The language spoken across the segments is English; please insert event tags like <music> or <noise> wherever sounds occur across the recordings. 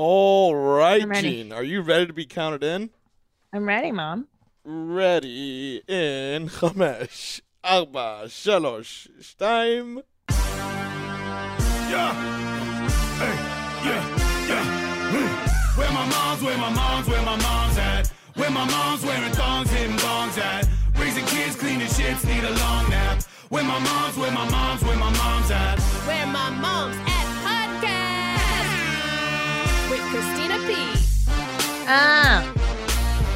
All right, Jean, Are you ready to be counted in? I'm ready, Mom. Ready in Chamesh, Arba, Shalosh, Shtaim. Yeah. Hey, yeah, yeah. Where my mom's, where my mom's, where my mom's at? Where my mom's wearing thongs, hitting bongs at? Raising kids, cleaning ships, need a long nap. Where my mom's, where my mom's, where my mom's at? Where my mom's at? Christina P. Ah.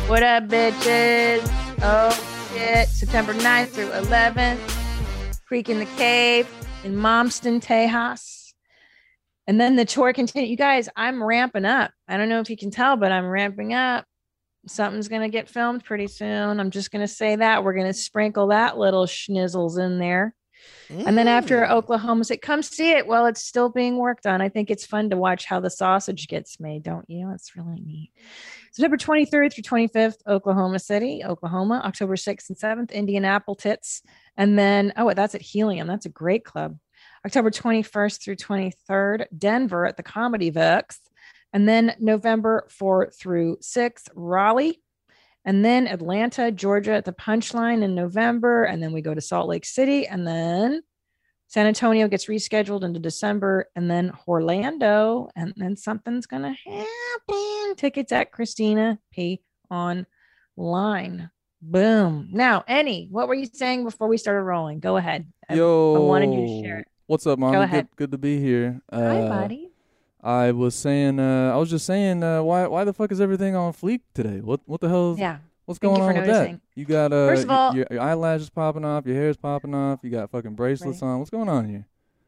What up, bitches? Oh, shit. September 9th through 11th. Creek in the Cave in Momston, Tejas. And then the tour continues. You guys, I'm ramping up. I don't know if you can tell, but I'm ramping up. Something's going to get filmed pretty soon. I'm just going to say that. We're going to sprinkle that little schnizzles in there. And then after Mm. Oklahoma City, come see it while it's still being worked on. I think it's fun to watch how the sausage gets made, don't you? It's really neat. September 23rd through 25th, Oklahoma City, Oklahoma. October 6th and 7th, Indianapolis Tits. And then, oh, that's at Helium. That's a great club. October 21st through 23rd, Denver at the Comedy Vex. And then November 4th through 6th, Raleigh. And then Atlanta, Georgia at the Punchline in November. And then we go to Salt Lake City. And then San Antonio gets rescheduled into December. And then Orlando. And then something's going to happen. Tickets at Christina P. online. Boom. Now, Annie, what were you saying before we started rolling? Go ahead. Yo, I wanted you to share it. What's up, mom? Go Good, ahead. good to be here. Uh, Hi, buddy. I was saying, uh, I was just saying, uh, why, why the fuck is everything on fleek today? What, what the hell? Is, Yeah. What's Thank going on with noticing. that? You got uh, First of all- your, your eyelashes popping off, your hair's popping off. You got fucking bracelets Right. on. What's going on here?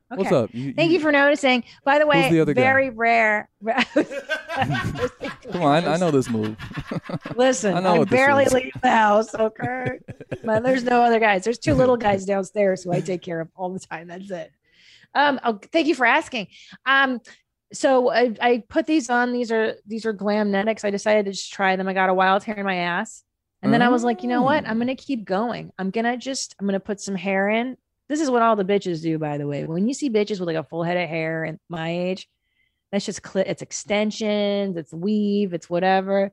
What's Okay. up? Thank you for noticing. By the way, the other guy? very rare. <laughs> Come on, I, I know this move. <laughs> Listen, I I, know this barely leave the house. Okay, <laughs> but there's no other guys. There's two little guys downstairs who I take care of all the time. That's it. Um, oh, thank you for asking. Um, so I, I put these on. These are these are Glamnetics. I decided to just try them. I got a wild hair in my ass, and then I was like, you know what? I'm gonna keep going. I'm gonna just I'm gonna put some hair in. This is what all the bitches do, by the way. When you see bitches with like a full head of hair and my age, that's just cli it's extensions, it's weave, it's whatever.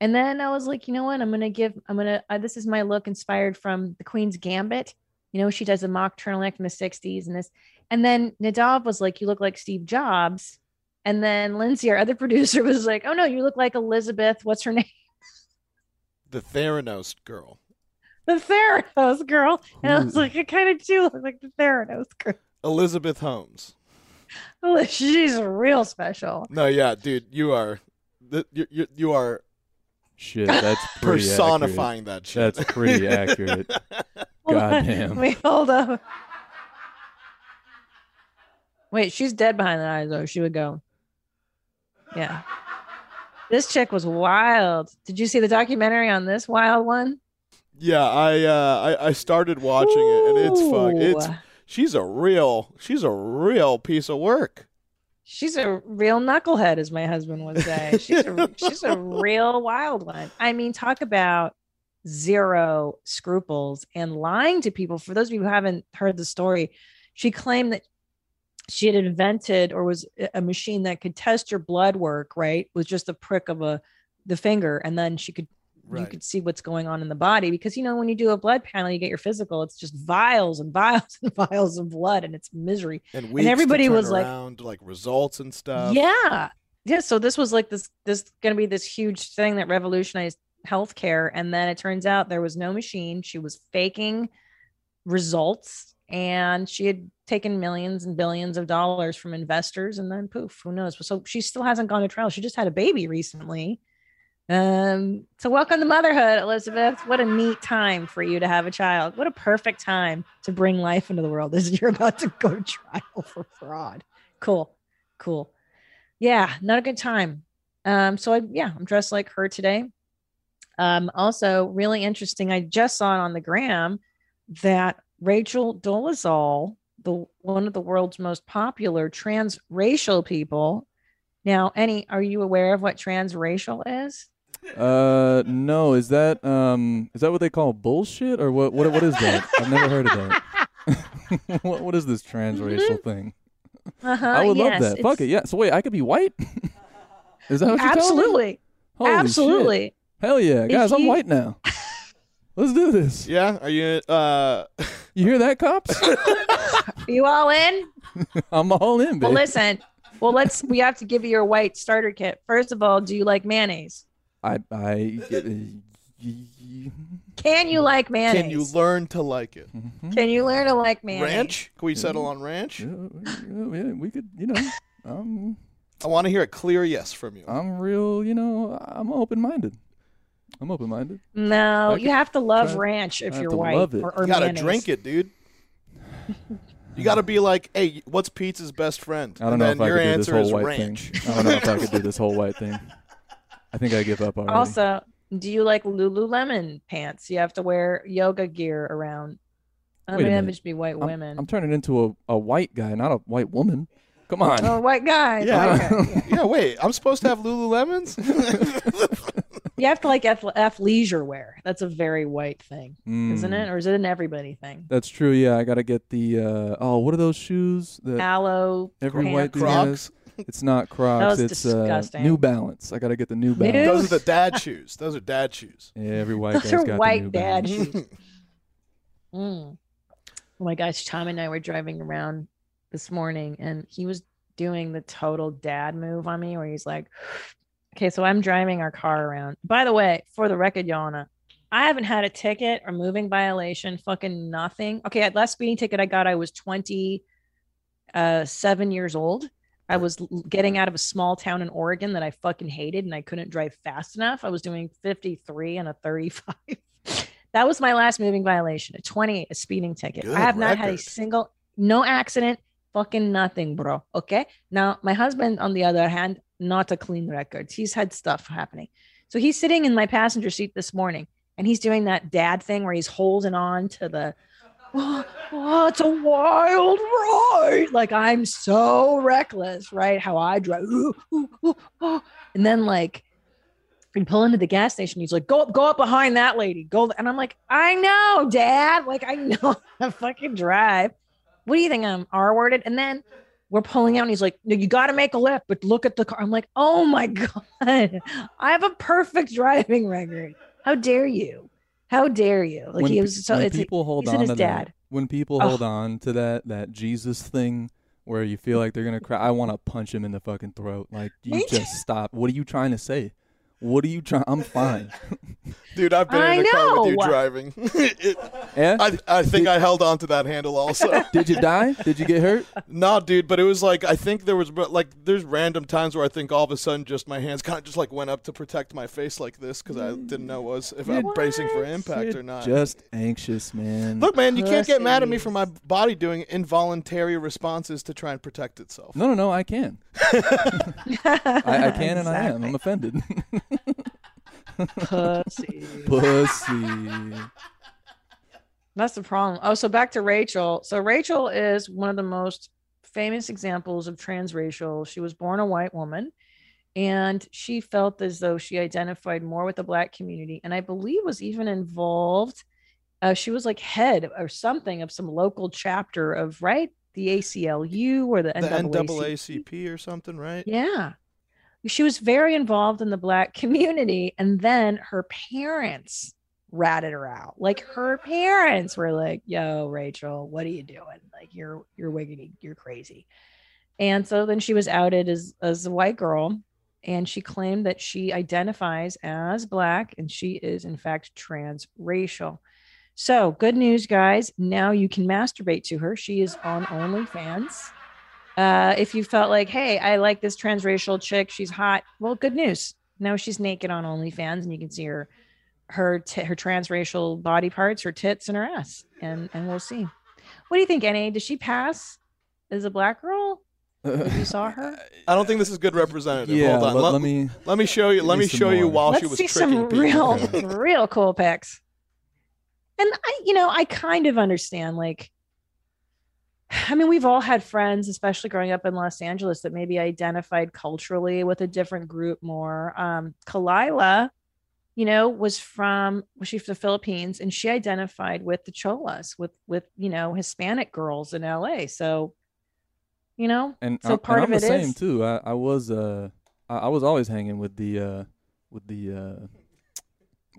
And then I was like, you know what? I'm gonna give. I'm gonna. Uh, this is my look inspired from the Queen's Gambit. You know, she does a mock turtleneck from the '60s, and this. And then Nadav was like, "You look like Steve Jobs." And then Lindsay, our other <laughs> producer, was like, "Oh no, you look like Elizabeth. What's her name? The Theranos girl. The Theranos girl." And I was hmm. like, "I kind of do look like the Theranos girl. Elizabeth Holmes. Oh, <laughs> She's real special." No, yeah, dude, you are, you, you, you are Shit, that's <laughs> pretty personifying that shit. That's pretty accurate. Hold on. Goddamn. Wait, hold up. Wait, she's dead behind the eyes, though. She would go. Yeah. This chick was wild. Did you see the documentary on this wild one? yeah, I, uh, I, I started watching it, and it's fuck. It's she's a real, she's a real piece of work. She's a real knucklehead, as my husband would say. She's a <laughs> she's a real wild one. I mean, talk about zero scruples and lying to people. For those of you who haven't heard the story, she claimed that she had invented or was a- machine that could test your blood work, right? With just the prick of a the finger, and then she could you could see what's going on in the body because you know when you do a blood panel you get your physical it's just vials and vials and <laughs> vials of blood and it's misery And, to everybody was like- around, like results and stuff. yeah. Yeah. So this was like this this gonna be this huge thing that revolutionized healthcare. And then it turns out there was no machine. She was faking results and she had taken millions and billions of dollars from investors and then poof, who knows? So she still hasn't gone to trial. She just had a baby recently. Um, so welcome to motherhood, Elizabeth. What a neat time for you to have a child. What a perfect time to bring life into the world is <laughs> you're about to go to trial for fraud. Cool. Cool. Yeah, not a good time. Um, so I yeah, I'm dressed like her today. Um, also really interesting. I just saw it on the gram that Rachel Dolezal, the one of the world's most popular transracial people. Now, any are you aware of what transracial is? Uh, no, is that um, is that what they call bullshit or what? What what is that? I've never heard of that. <laughs> what what is this transracial thing? Uh-huh, I would yes, love that. Fuck it, yeah. So wait, I could be white. <laughs> Is that what you're telling me? Absolutely. Holy shit. Absolutely. Hell yeah, guys! I'm you- white now. Let's do this. Yeah, are you? Uh, <laughs> You hear that, cops? <laughs> You all in? I'm all in, Well, listen. Well, let's. We have to give you your white starter kit. First of all, do you like mayonnaise? I I get, Can you like mayonnaise? can you learn to like it? Can you learn to like mayonnaise? Ranch? Can we settle on ranch? yeah, yeah, we could, you know, I'm I want to hear a clear yes from you. I'm real, you know, I'm open minded. I'm open minded. No, I you have to love try- ranch if you're to white. love it. Or, or you gotta mayonnaise. drink it, dude. You gotta be like, hey, what's pizza's best friend? I don't and know then if I your could do this whole white ranch. thing. I don't know if I could do <laughs> this whole white thing. I think I give up already. Also, do you like Lululemon pants? You have to wear yoga gear around. I Wait a mean, that minute. would just be white I'm, women. I'm turning into a, a white guy, not a white woman. Come on. oh, white guy. Yeah. Okay, yeah. <laughs> yeah, wait, I'm supposed to have Lululemons? <laughs> You have to like F, F leisure wear. That's a very white thing, isn't Mm, it? Or is it an everybody thing? That's true. Yeah, I gotta get the. Uh, oh, what are those shoes? The Alo. every pants. white Crocs? has? It's not Crocs. was it's uh. New Balance. I gotta get the New New- Balance. Those are the dad shoes. Those are dad shoes. Yeah, every white Those guy's are got white the New dad Balance. shoes. <laughs> Mm. Oh my gosh, Tom and I were driving around this morning and he was doing the total dad move on me where he's like, okay, so I'm driving our car around. By the way, for the record, Yana, I haven't had a ticket or moving violation, fucking nothing. Okay, at last speeding ticket I got, I was 27 uh, years old. I was getting mm-hmm. out of a small town in Oregon that I fucking hated and I couldn't drive fast enough. I was doing 53 and a 35. <laughs> that was my last moving violation, a 28, a speeding ticket. Good I have not had a single, no accident, fucking nothing, bro. Okay. Now, my husband, on the other hand, not a clean record. He's had stuff happening. So he's sitting in my passenger seat this morning and he's doing that dad thing where he's holding on to the, oh, oh, it's a wild ride. Like I'm so reckless, right? How I drive. Ooh, ooh, ooh, oh. And then like we pull into the gas station. He's like, go up, go up behind that lady. Go. And I'm like, I know, dad. Like, I know how to fucking drive. What do you think I'm R worded? And then we're pulling out and he's like, no, you got to make a left, but look at the car. I'm like, oh my <laughs> God. I have a perfect driving record. How dare you? How dare you? Like when, he was so it's people hold on in his to dad. that, when people hold on to that that Jesus thing where you feel like they're gonna cry, I want to punch him in the fucking throat. Like you just stop. What are you trying to say? What are you trying? I'm fine. <laughs> Dude, I've been I in the car with you know. driving. It- <laughs> yeah. I, I think I held on to that handle also. <laughs> Did you die? Did you get hurt? no, dude, but it was like I think there was but, like there's random times where I think all of a sudden just my hands kind of just like went up to protect my face like this because I didn't know was if I'm bracing for impact You're or not. Just anxious, man. Look, man, you can't get mad at me for my body doing involuntary responses to try and protect itself. No, no, no. I can. I, I can, and I am. I'm offended. Pussy. Pussy. That's the problem. Oh, so back to Rachel. So Rachel is one of the most famous examples of transracial. She was born a white woman and she felt as though she identified more with the black community and I believe was even involved uh, she was like head or something of some local chapter of right the ACLU or the, The NAACP. NAACP or something, right? Yeah. She was very involved in the black <laughs> community. And then her parents ratted her out. Like her parents were like, yo, Rachel, what are you doing? Like you're you're wiggity, you're crazy. And so then she was outed as as a white girl. And she claimed that she identifies as black and she is in fact transracial. So good news, guys. Now you can masturbate to her. She is on OnlyFans uh, if you felt like, hey, I like this transracial chick, she's hot. Well, good news. Now she's naked on OnlyFans, and you can see her, her, t- her transracial body parts, her tits, and her ass, and and we'll see. What do you think, Na? Does she pass as a black girl? If you saw her, <laughs> I don't think this is good representative. yeah. Hold on. Let, Let, let me. let me show you. Let me me some show you more. while she let's was see tricking some people. real, <laughs> real cool pics. And I, you know, I kind of understand. Like, I mean, we've all had friends, especially growing up in Los Angeles, that maybe identified culturally with a different group more. Um, Kalila, you know, was from was she from the Philippines, and she identified with the Cholas, with with you know Hispanic girls in LA. So, you know, And, So I, part and of I'm the it same is- too. I, I was uh I, I was always hanging with the uh, with the uh,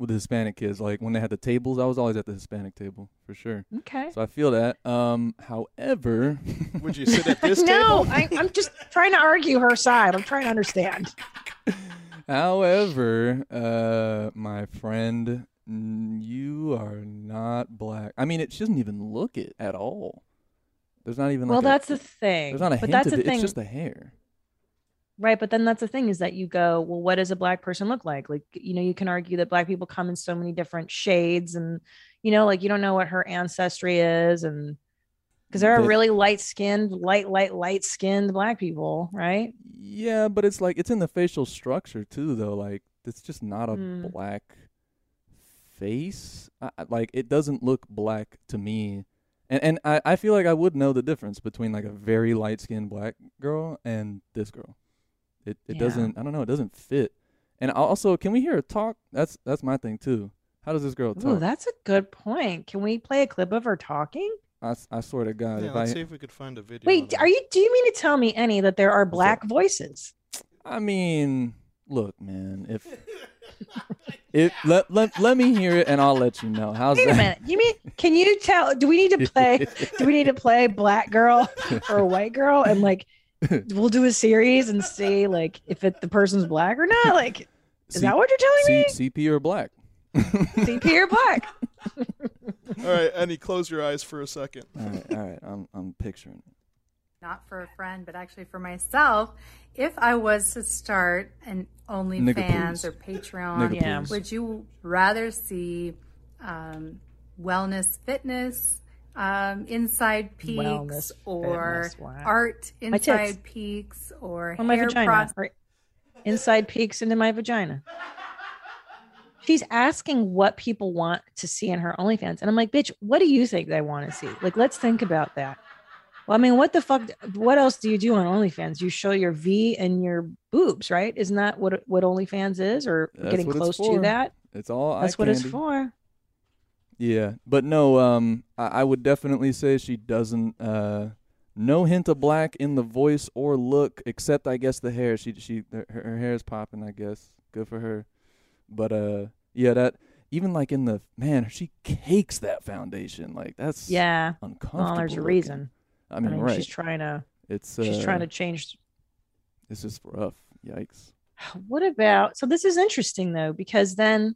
with the Hispanic kids. Like when they had the tables, I was always at the Hispanic table for sure. Okay. So I feel that. Um, however, <laughs> Would you sit at this <laughs> no, table? No, I'm just trying to argue her side. I'm trying to understand. <laughs> however, uh, my friend, you are not black. I mean, it she doesn't even look it at all. There's not even. well, like a- that's the thing. There's not a but hint that's of the it. thing, It's just the hair. Right? But then that's the thing is that you go, well, what does a black person look like? Like, you know, you can argue that black people come in so many different shades, and you know, like you don't know what her ancestry is, and because there are The- really light skinned, light, light, light skinned black people, right? Yeah, but it's like it's in the facial structure too, though. Like it's just not a Mm. black face. I- like it doesn't look black to me, and and I, I feel like I would know the difference between like a very light skinned black girl and this girl. It it Yeah. doesn't. I don't know. It doesn't fit. And also, can we hear her talk? That's that's my thing too. How does this girl Ooh, talk? that's a good point. Can we play a clip of her talking? I, I swear to God, Yeah, if let's see if we could find a video. Wait, are you? Do you mean to tell me, any that there are black voices? I mean, look, man, if <laughs> <laughs> if let let let me hear it and I'll let you know. How's Wait a minute. You mean? Can you tell? Do we need to <laughs> play? do we need to play black girl or a white girl and like <laughs> we'll do a series and see like if it, the person's black or not? Like, is C- that what you're telling C- CP or black? CP or black? <laughs> All right, Annie, close your eyes for a second. All right, all right. I'm I'm picturing it. not for a friend, but actually for myself, if I was to start an OnlyFans or Patreon, Yeah. would you rather see um, wellness, fitness, um, inside peaks, Wellness, or fitness, wow. art inside peaks, or Or my hair vagina? process? Or inside peeks into my vagina. She's asking what people want to see in her OnlyFans. And I'm like, bitch, what do you think they want to see? Like, let's think about that. Well, I mean, what the fuck? What else do you do on OnlyFans? You show your V and your boobs, right? Isn't that what what OnlyFans is, or That's getting close to for. that? It's all That's what it's for. Yeah, but no. Um, I, I would definitely say she doesn't. Uh, no hint of black in the voice or look, except I guess the hair. She she her, her hair is popping. I guess good for her. But uh, yeah, that even like in the man, she cakes that foundation. Like that's Yeah. uncomfortable. Well, there's a reason. I mean, right? she's trying to. it's uh, She's trying to change It's just rough. Yikes. <sighs> What about so this is interesting though because then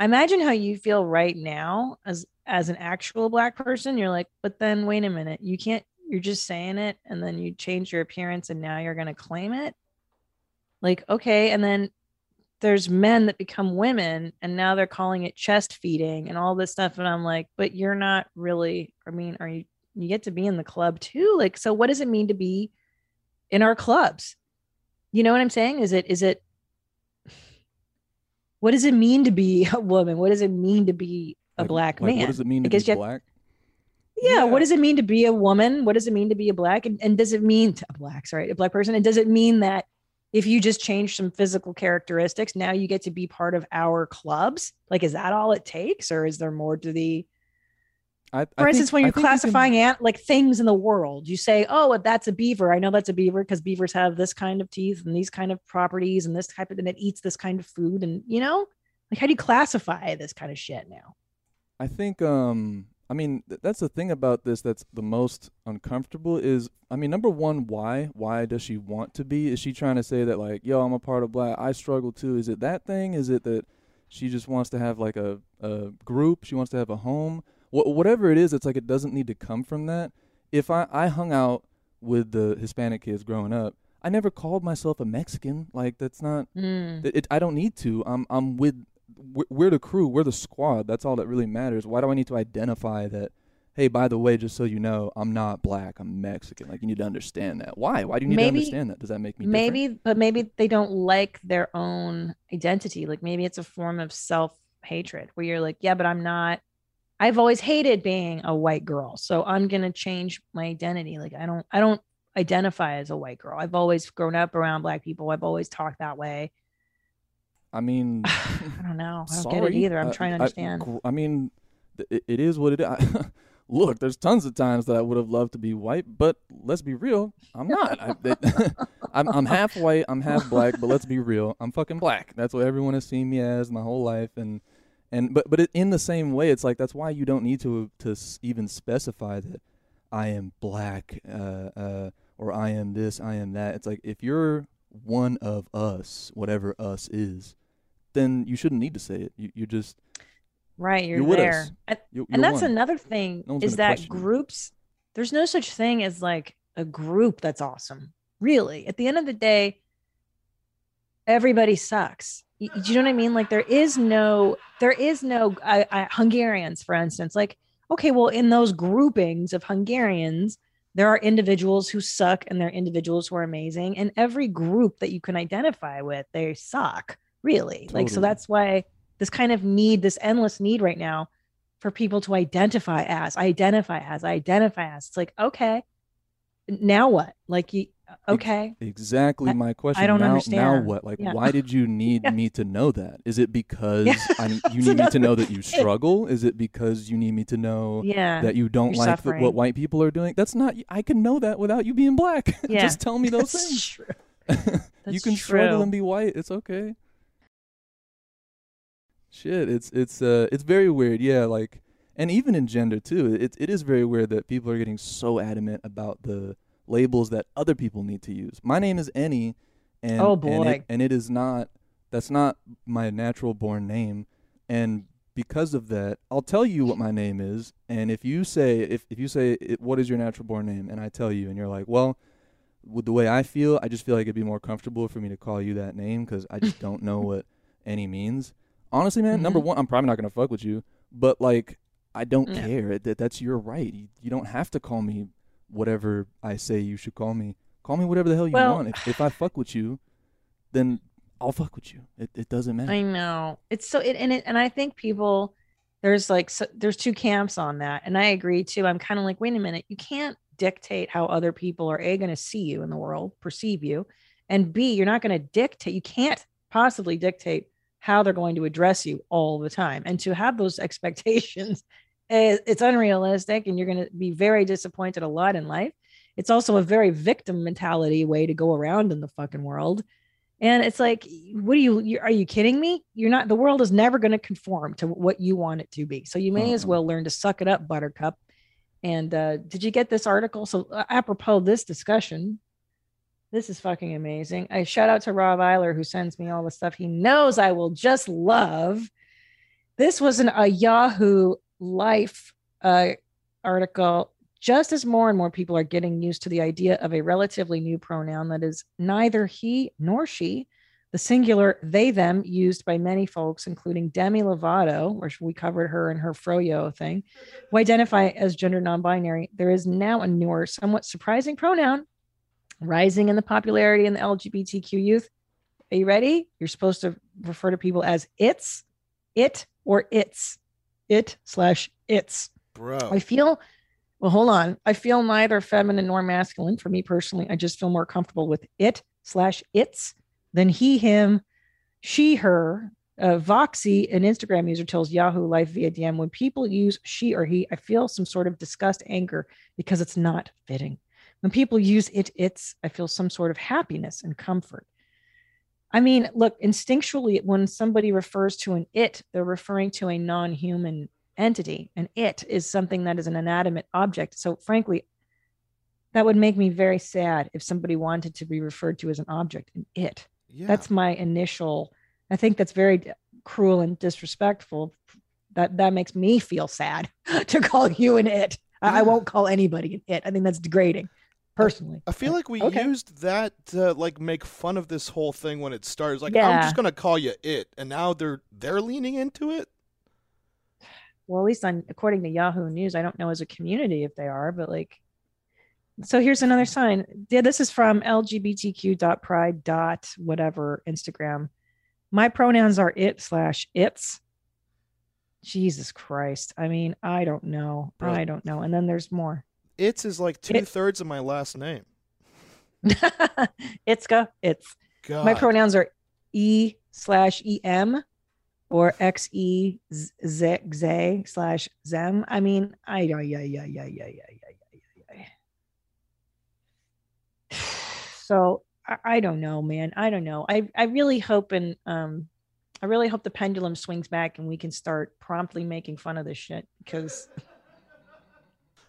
imagine how you feel right now as as an actual black person you're like but then wait a minute you can't you're just saying it and then you change your appearance and now you're going to claim it? Like okay and then there's men that become women and now they're calling it chest feeding and all this stuff and I'm like but you're not really I mean are you you get to be in the club too? Like so what does it mean to be in our clubs? You know what I'm saying? Is it is it what does it mean to be a woman? What does it mean to be a Like- black like, man? What does it mean to be guess you have- black? yeah, Yeah. what does it mean to be a woman? What does it mean to be a black? And, and does it mean to a black, sorry, a black person? And does it mean that if you just change some physical characteristics, now you get to be part of our clubs? Like, is that all it takes? Or is there more to the I, I for think- instance, when you're think you can- classifying ant like things in the world, you say, "Oh, that's a beaver." I know that's a beaver because beavers have this kind of teeth and these kind of properties and this type of and it eats this kind of food, and you know, like how do you classify this kind of shit now? I think um I mean th- that's the thing about this that's the most uncomfortable is I mean number one why why does she want to be? Is she trying to say that like yo I'm a part of black I struggle too. Is it that thing? Is it that she just wants to have like a a group? She wants to have a home Wh- whatever it is it's like it doesn't need to come from that if I I hung out with the Hispanic kids growing up I never called myself a Mexican like that's not Mm. it, it, I don't need to. I'm I'm with we're, the crew. We're the squad. That's all that really matters. Why do I need to identify that? Hey, by the way, just so you know, I'm not black. I'm Mexican. Like you need to understand that. Why? Why do you need Maybe- to understand that? Does that make me different? Maybe, but maybe they don't like their own identity. Like maybe it's a form of self hatred where you're like, yeah, but I'm not. I've always hated being a white girl, so I'm gonna change my identity. Like I don't, I don't identify as a white girl. I've always grown up around black people. I've always talked that way. I mean, <sighs> I don't know. I don't sorry. get it either. I'm I- trying to understand. gr- I, mean, it, it is what it is. <laughs> look, there's tons of times that I would have loved to be white, but let's be real, I'm not. I, <laughs> I'm, I'm half white, I'm half black, but let's be real, I'm fucking black. That's what everyone has seen me as my whole life, and and but but it, in the same way, it's like that's why you don't need to to s- even specify that I am black, uh, uh, or I am this, I am that. It's like if you're one of us, whatever us is, then you shouldn't need to say it. You you just Right, you're, You're there. And, you, and you're that's one. another thing No is that groups there's no such thing as like a group that's awesome. Really. At the end of the day, everybody sucks. Do you know what I mean? Like there is no there is no I, I, Hungarians, for instance. Like, okay, well, in those groupings of Hungarians, there are individuals who suck and there are individuals who are amazing. And every group that you can identify with, they suck, really. Like, so that's why this kind of need, this endless need right now for people to identify as, identify as, identify as. It's like, okay, now what? Like, you, okay. Exactly I- my question. I don't now, Now what? Like, Yeah. why did you <laughs> need Yeah. me to know that? Is it <laughs> because Yeah, I, you need me to know that you <laughs> struggle? Is it because you need me to know that you don't You're like the, what white people are doing? That's not. I can know that without you being black. Just tell me those That's things. true. you can struggle and be white. It's okay. Shit, it's it's uh it's very weird. Yeah, like and even in gender too. It it is very weird that people are getting so adamant about the labels that other people need to use. My name is Annie and Oh, and it, and it is not that's not my natural born name and because of that, I'll tell you what my name is and if you say if if you say it, what is your natural born name and I tell you and you're like, "Well, with the way I feel, I just feel like it'd be more comfortable for me to call you that name because I just don't know what any means. Honestly, man, number Mhm. one, I'm probably not gonna fuck with you, but like, I don't Yeah. care. That that's your right. You, you don't have to call me whatever I say you should call me. Call me whatever the hell you Well- want. If, if I fuck with you, then I'll fuck with you. It it doesn't matter. I know it's so it and it and I think people there's like so, there's two camps on that, and I agree too. I'm kind of like, wait a minute, you can't dictate how other people are a going to see you in the world, perceive you, and b you're not going to dictate. You can't possibly dictate how they're going to address you all the time, and to have those <laughs> expectations, it's unrealistic, and you're going to be very disappointed a lot in life. It's also a very victim mentality way to go around in the fucking world. And it's like, what are you, are you kidding me? You're not, the world is never going to conform to what you want it to be. So you may as Uh-uh. well learn to suck it up, buttercup. And uh, did you get this article? So uh, apropos this discussion, this is fucking amazing. I shout out to Rob Eiler who sends me all the stuff he knows I will just love. This was an, a Yahoo Life uh, article. Just as more and more people are getting used to the idea of a relatively new pronoun that is neither he nor she, the singular they them used by many folks, including Demi Lovato, where we covered her and her froyo thing, who identify as gender non-binary. There is now a newer, somewhat surprising pronoun rising in the popularity in the LGBTQ youth. Are you ready? You're supposed to refer to people as it's, it, or it's, it slash it's. Bro. I feel, well, hold on. I feel neither feminine nor masculine. For me personally, I just feel more comfortable with it slash its than he, him, she, her. Uh, Voxy, an Instagram user, tells Yahoo Life via DM when people use she or he, I feel some sort of disgust, anger because it's not fitting. When people use it, it's, I feel some sort of happiness and comfort. I mean, look, instinctually, when somebody refers to an it, they're referring to a non human entity, and it is something that is an inanimate object. So, frankly, that would make me very sad if somebody wanted to be referred to as an object, an it. yeah. That's my initial. I think that's very cruel and disrespectful. That that makes me feel sad <laughs> to call you an it. I, I won't call anybody an it. I think that's degrading, personally. I feel like we Okay. used that to like make fun of this whole thing when it started. Like I'm just gonna call you it, and now they're they're leaning into it. well, at least on according to Yahoo News, I don't know as a community if they are, but like, so here's another sign. Yeah, this is from LGBTQ.pride dot whatever Instagram. My pronouns are it slash its. Jesus Christ. I mean, I don't know. I don't know. And then there's more. It's is like two thirds of my last name. Itska, <laughs> it's. God. My pronouns are e slash em. or X E Z Z slash Zem. I mean, I yeah yeah yeah yeah yeah yeah yeah yeah. So I, I don't know, man. I don't know. I I really hope and um I really hope the pendulum swings back and we can start promptly making fun of this shit because <laughs>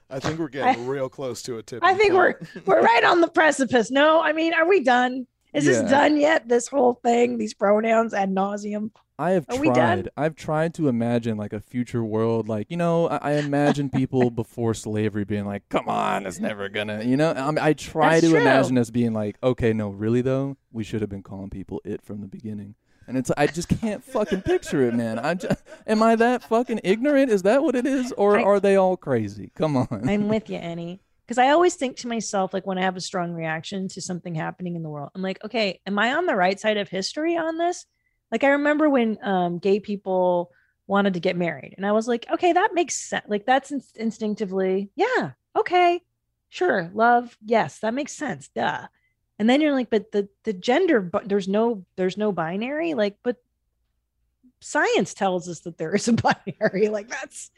I think we're getting real close to a tip. I think we're we're right on the precipice. No, I mean, are we done? Is Yeah. this done yet? This whole thing, these pronouns ad nauseum. I have Are tried. I've tried to imagine like a future world, like you know, I, I imagine <laughs> people before slavery being like, "Come on, it's never gonna," you know. I, mean, I try That's to true. imagine us being like, "Okay, no, really though, we should have been calling people it from the beginning." And it's I just can't fucking picture it, man. I just, am I that fucking ignorant? Is that what it is, or I- are they all crazy? Come on. I'm with you, Annie. Because I always think to myself, like when I have a strong reaction to something happening in the world, I'm like, okay, am I on the right side of history on this? Like I remember when um, gay people wanted to get married, and I was like, okay, that makes sense. Like that's inst- instinctively, yeah, okay, sure, love, yes, that makes sense, duh. And then you're like, but the the gender, but there's no there's no binary, like, but science tells us that there is a <laughs> binary. Like that's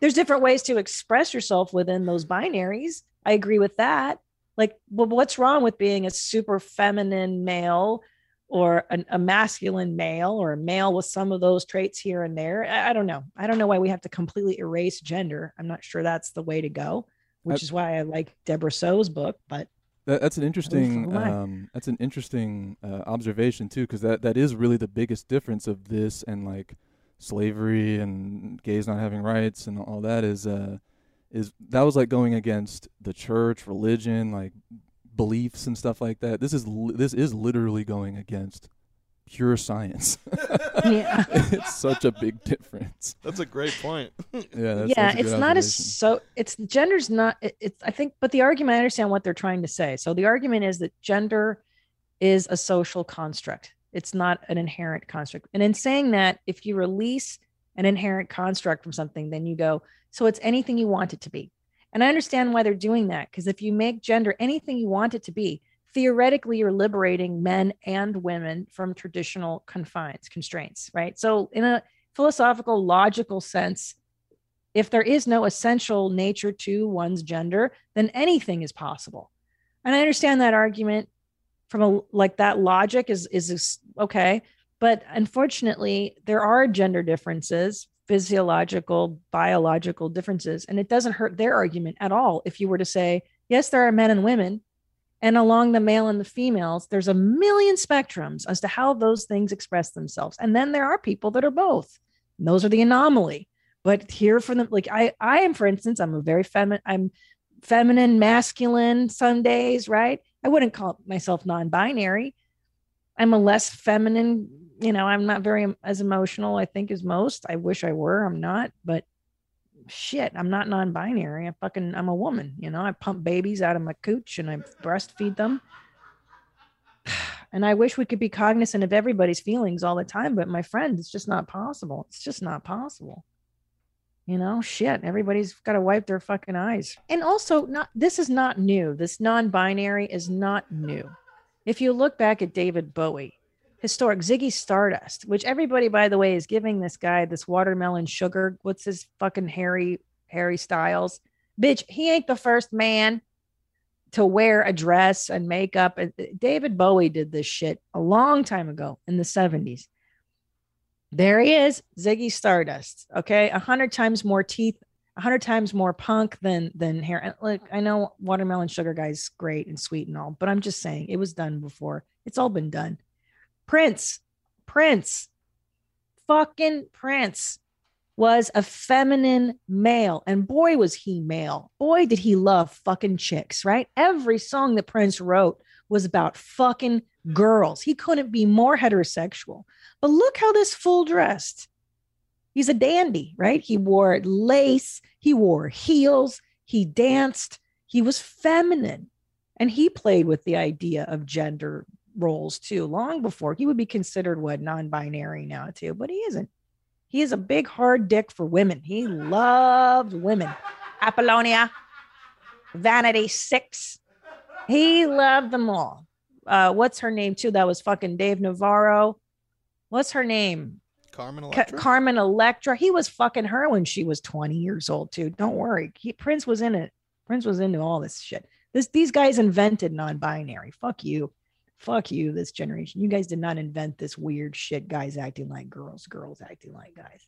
there's different ways to express yourself within those binaries. I agree with that. Like, well, what's wrong with being a super feminine male or an, a masculine male or a male with some of those traits here and there? I, I don't know. I don't know why we have to completely erase gender. I'm not sure that's the way to go, which I- is why I like Debra Soh's book. But That, that's an interesting. fuck am I? Um, that's an interesting uh, observation too, because that, that is really the biggest difference of this and like slavery and gays not having rights and all that is uh, is that was like going against the church, religion, like beliefs and stuff like that. This is li- this is literally going against pure science. <laughs> Yeah. it's such a big difference. That's a great point. <laughs> Yeah, that's, yeah, that's a good it's not as so. It's gender's not. It, it's I think, but the argument I understand what they're trying to say. So the argument is that gender is a social construct. It's not an inherent construct. And in saying that, if you release an inherent construct from something, then you go, so it's anything you want it to be. And I understand why they're doing that because if you make gender anything you want it to be, theoretically you're liberating men and women from traditional confines, constraints, right? So in a philosophical, logical sense, if there is no essential nature to one's gender, then anything is possible. And I understand that argument from a like that logic is is is okay, but unfortunately there are gender differences, physiological, biological differences, and it doesn't hurt their argument at all if you were to say, yes, there are men and women, and along the male and the females, there's a million spectrums as to how those things express themselves. And then there are people that are both. And those are the anomaly but here for them like i i am for instance i'm a very feminine i'm feminine masculine some days right i wouldn't call myself non-binary i'm a less feminine you know i'm not very as emotional i think as most i wish i were i'm not but shit i'm not non-binary i fucking i'm a woman you know i pump babies out of my cooch and i breastfeed them. <sighs> And i wish we could be cognizant of everybody's feelings all the time but my friend it's just not possible it's just not possible. You know shit everybody's got to wipe their fucking eyes. And also not this is not new this non-binary is not new. If you look back at david bowie historic ziggy stardust which everybody by the way is giving this guy this watermelon sugar what's his fucking harry harry styles bitch he ain't the first man to wear a dress and makeup uh, uh, david bowie did this shit a long time ago in the 70s there he is, Ziggy Stardust. Okay, a hundred times more teeth, a hundred times more punk than than hair. And look, I know Watermelon Sugar Guy's great and sweet and all, but I'm just saying it was done before. It's all been done. Prince, Prince, fucking Prince was a feminine male, and boy was he male. Boy did he love fucking chicks, right? Every song that Prince wrote was about fucking girls. He couldn't be more heterosexual. But look how this fool dressed. He's a dandy, right? He wore lace, he wore heels, he danced, he was feminine. And he played with the idea of gender roles too, long before he would be considered what non binary now, too, but he isn't. He is a big hard dick for women. He loved women. Apollonia, Vanity Six. He loved them all. Uh, what's her name too? That was fucking Dave Navarro. What's her name? Carmen Ca- Electra. Carmen Electra. He was fucking her when she was 20 years old, too. Don't worry. He, Prince was in it. Prince was into all this shit. This these guys invented non-binary. Fuck you. Fuck you, this generation. You guys did not invent this weird shit, guys acting like girls, girls acting like guys.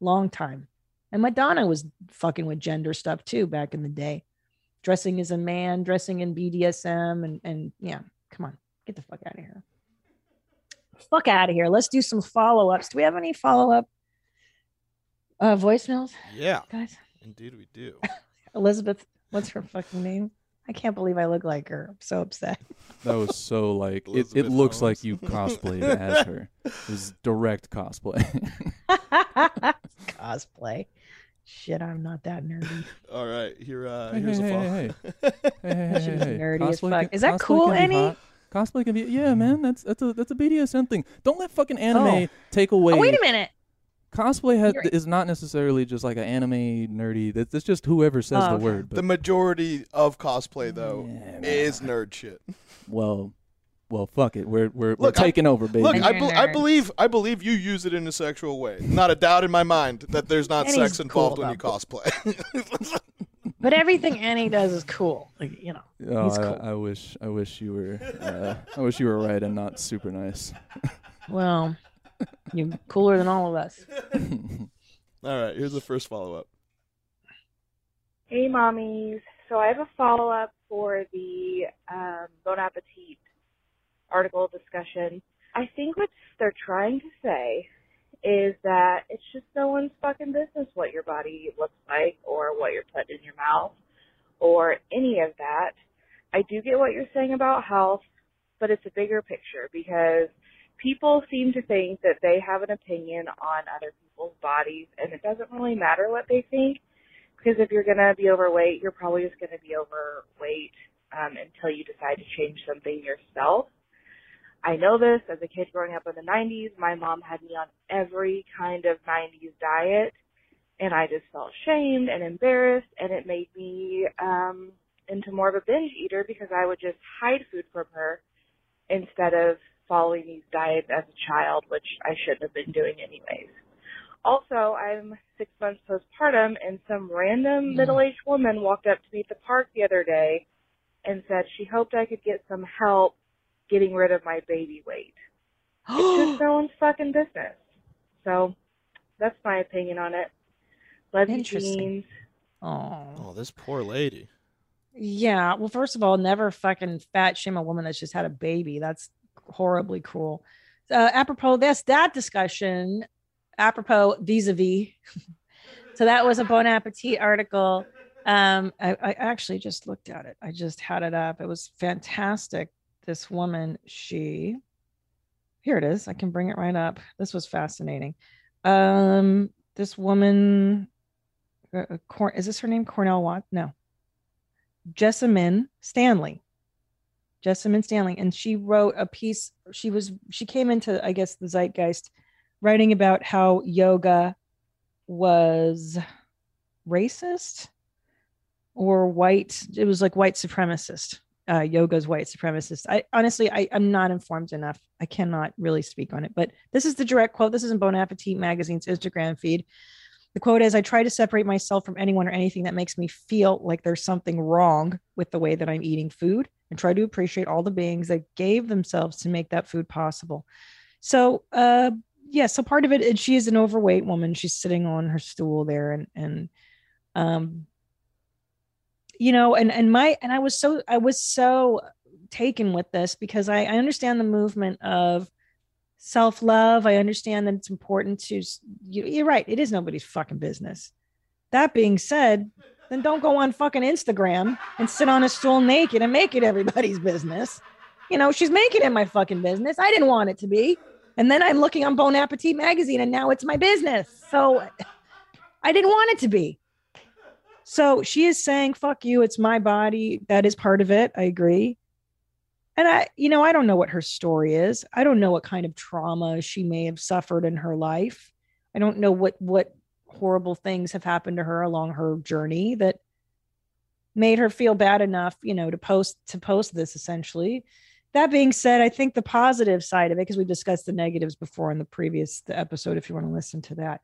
Long time. And Madonna was fucking with gender stuff too back in the day. Dressing as a man, dressing in BDSM, and and yeah, come on, get the fuck out of here. Fuck out of here. Let's do some follow-ups. Do we have any follow-up uh voicemails, yeah, guys? indeed we do. <laughs> Elizabeth, what's her fucking name? I can't believe I look like her. I'm so upset. That was so like it, it Elizabeth looks like Holmes. you <laughs> cosplayed as her. It was direct cosplay. <laughs> Cosplay. Shit, I'm not that nerdy. <laughs> All right, here. Uh, Hey, here's hey, a follow. hey, hey, hey, hey, She's hey, hey. nerdy as Cosplay fuck. can- Is that cosplay cool, can be Annie? hot. Cosplay can be yeah, man. That's that's a that's a BDSM thing. Don't let fucking anime Oh. take away. Oh, wait a minute. Cosplay has, is not necessarily just like an anime nerdy. That's it's just whoever says Oh, the okay. word. But The majority of cosplay, though, Yeah, man. is nerd shit. well, well, fuck it. We're we're, we're Look, I- taking over, baby. Look, I, be- a I nerd. believe I believe you use it in a sexual way. Not a doubt in my mind that there's not And sex involved cool when you cosplay. <laughs> But everything Annie does is cool. Like, you know. Oh, He's I. I wish I wish you were uh, I wish you were right and not super nice. <laughs> Well, <laughs> you're cooler than all of us. <laughs> All right, here's the first follow up. Hey, mommies. So I have a follow up for the um, Bon Appetit article discussion. I think what they're trying to say is that it's just no one's fucking business what your body looks like or what you're putting in your mouth or any of that. I do get what you're saying about health, but it's a bigger picture because people seem to think that they have an opinion on other people's bodies and it doesn't really matter what they think because if you're going to be overweight, you're probably just going to be overweight um, until you decide to change something yourself. I know this as a kid growing up in the 90s. My mom had me on every kind of 90s diet, and I just felt shamed and embarrassed, and it made me um, into more of a binge eater because I would just hide food from her instead of following these diets as a child, which I shouldn't have been doing anyways. Also, I'm six months postpartum, and some random mm. middle-aged woman walked up to me at the park the other day and said she hoped I could get some help getting rid of my baby weight. <gasps> It's just no one's fucking business. So that's my opinion on it. Love you, Interesting. jeans. Oh. Oh, this poor lady. Yeah. Well, first of all, never fucking fat shame a woman that's just had a baby. That's horribly cruel. Uh, apropos this, that discussion, apropos vis-a-vis. <laughs> so that was a Bon Appetit article. Um, I, I actually just looked at it. I just had it up. It was fantastic. This woman, she, here it is. I can bring it right up. This was fascinating. Um, this woman, uh, uh, Cor- is this her name? Cornell Watt? No. Jessamyn Stanley. Jessamyn Stanley. And she wrote a piece. She was, she came into, I guess, the zeitgeist writing about how yoga was racist or white. It was like white supremacist. Uh, yoga's white supremacist. I honestly, I, I'm not informed enough. I cannot really speak on it. But this is the direct quote. This is in Bon Appetit magazine's Instagram feed. The quote is I try to separate myself from anyone or anything that makes me feel like there's something wrong with the way that I'm eating food and try to appreciate all the beings that gave themselves to make that food possible. So, uh, yeah, so part of it is she is an overweight woman. She's sitting on her stool there and, and, um, you know, and, and my, and I was so, I was so taken with this because I, I understand the movement of, self love. I understand that it's important to, you, you're right. It is nobody's fucking business. That being said, then don't go on fucking Instagram and sit on a stool naked and make it everybody's business. You know, she's making it my fucking business. I didn't want it to be. And then I'm looking on Bon Appetit magazine and now it's my business. So I didn't want it to be. So she is saying, fuck you. It's my body. That is part of it. I agree and I, you know, I don't know what her story is. I don't know what kind of trauma she may have suffered in her life. I don't know what what horrible things have happened to her along her journey that made her feel bad enough, you know, to post to post this essentially. that being said, I think the positive side of it, because we discussed the negatives before in the previous the episode, if you want to listen to that.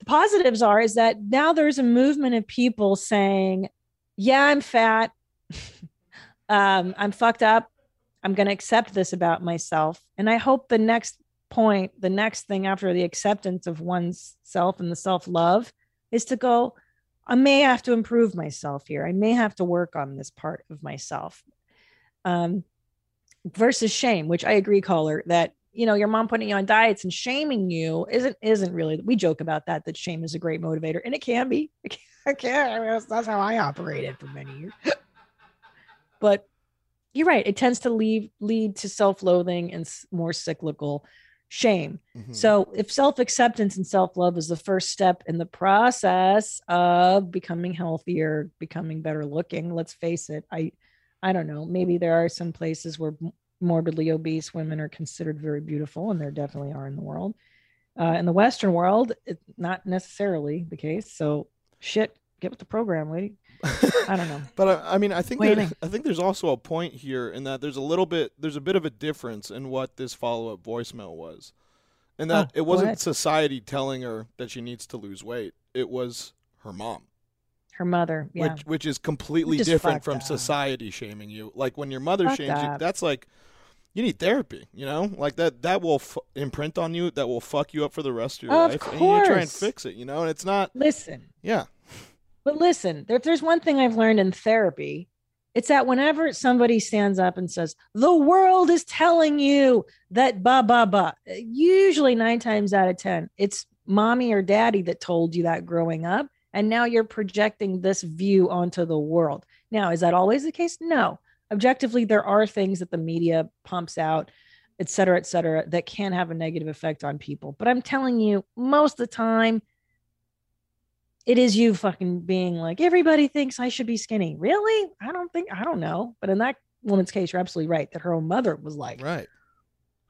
The positives are is that now there's a movement of people saying, Yeah, I'm fat. <laughs> um, I'm fucked up. I'm going to accept this about myself. And I hope the next point, the next thing after the acceptance of one's self and the self love is to go, I may have to improve myself here. I may have to work on this part of myself. Um, versus shame, which I agree, caller, that you know your mom putting you on diets and shaming you isn't isn't really. We joke about that that shame is a great motivator, and it can be. <laughs> It can. I mean, that's, that's how I operated for many years. but you're right. It tends to lead lead to self-loathing and more cyclical shame. Mhm. So, if self acceptance and self love is the first step in the process of becoming healthier, becoming better looking, let's face it, I, I don't know. Maybe there are some places where morbidly obese women are considered very beautiful, and there definitely are in the world. Uh, in the Western world, it's not necessarily the case. So, shit, get with the program, lady. I don't know. <laughs> But I, I mean, I think What do you there. I think there's also a point here in that there's a little bit there's a bit of a difference in what this follow up voicemail was, and that Oh, it wasn't society telling her that she needs to lose weight. It was her mom, Her mother, yeah. which which is completely different from up. society shaming you. Like when your mother shames you, that's like you need therapy. You know, like that that will f- imprint on you. That will fuck you up for the rest of your Of life, and you try and fix it. You know, and it's not. Listen, Yeah, But listen, if there's one thing I've learned in therapy, it's that whenever somebody stands up and says, the world is telling you that ba ba ba, usually nine times out of 10, it's mommy or daddy that told you that growing up. And now you're projecting this view onto the world. Now, is that always the case? No. Objectively, there are things that the media pumps out, et cetera, et cetera, that can have a negative effect on people. But I'm telling you, most of the time, it is you fucking being like everybody thinks I should be skinny. Really? I don't think I don't know. But in that woman's case, you're absolutely right that her own mother was like, right.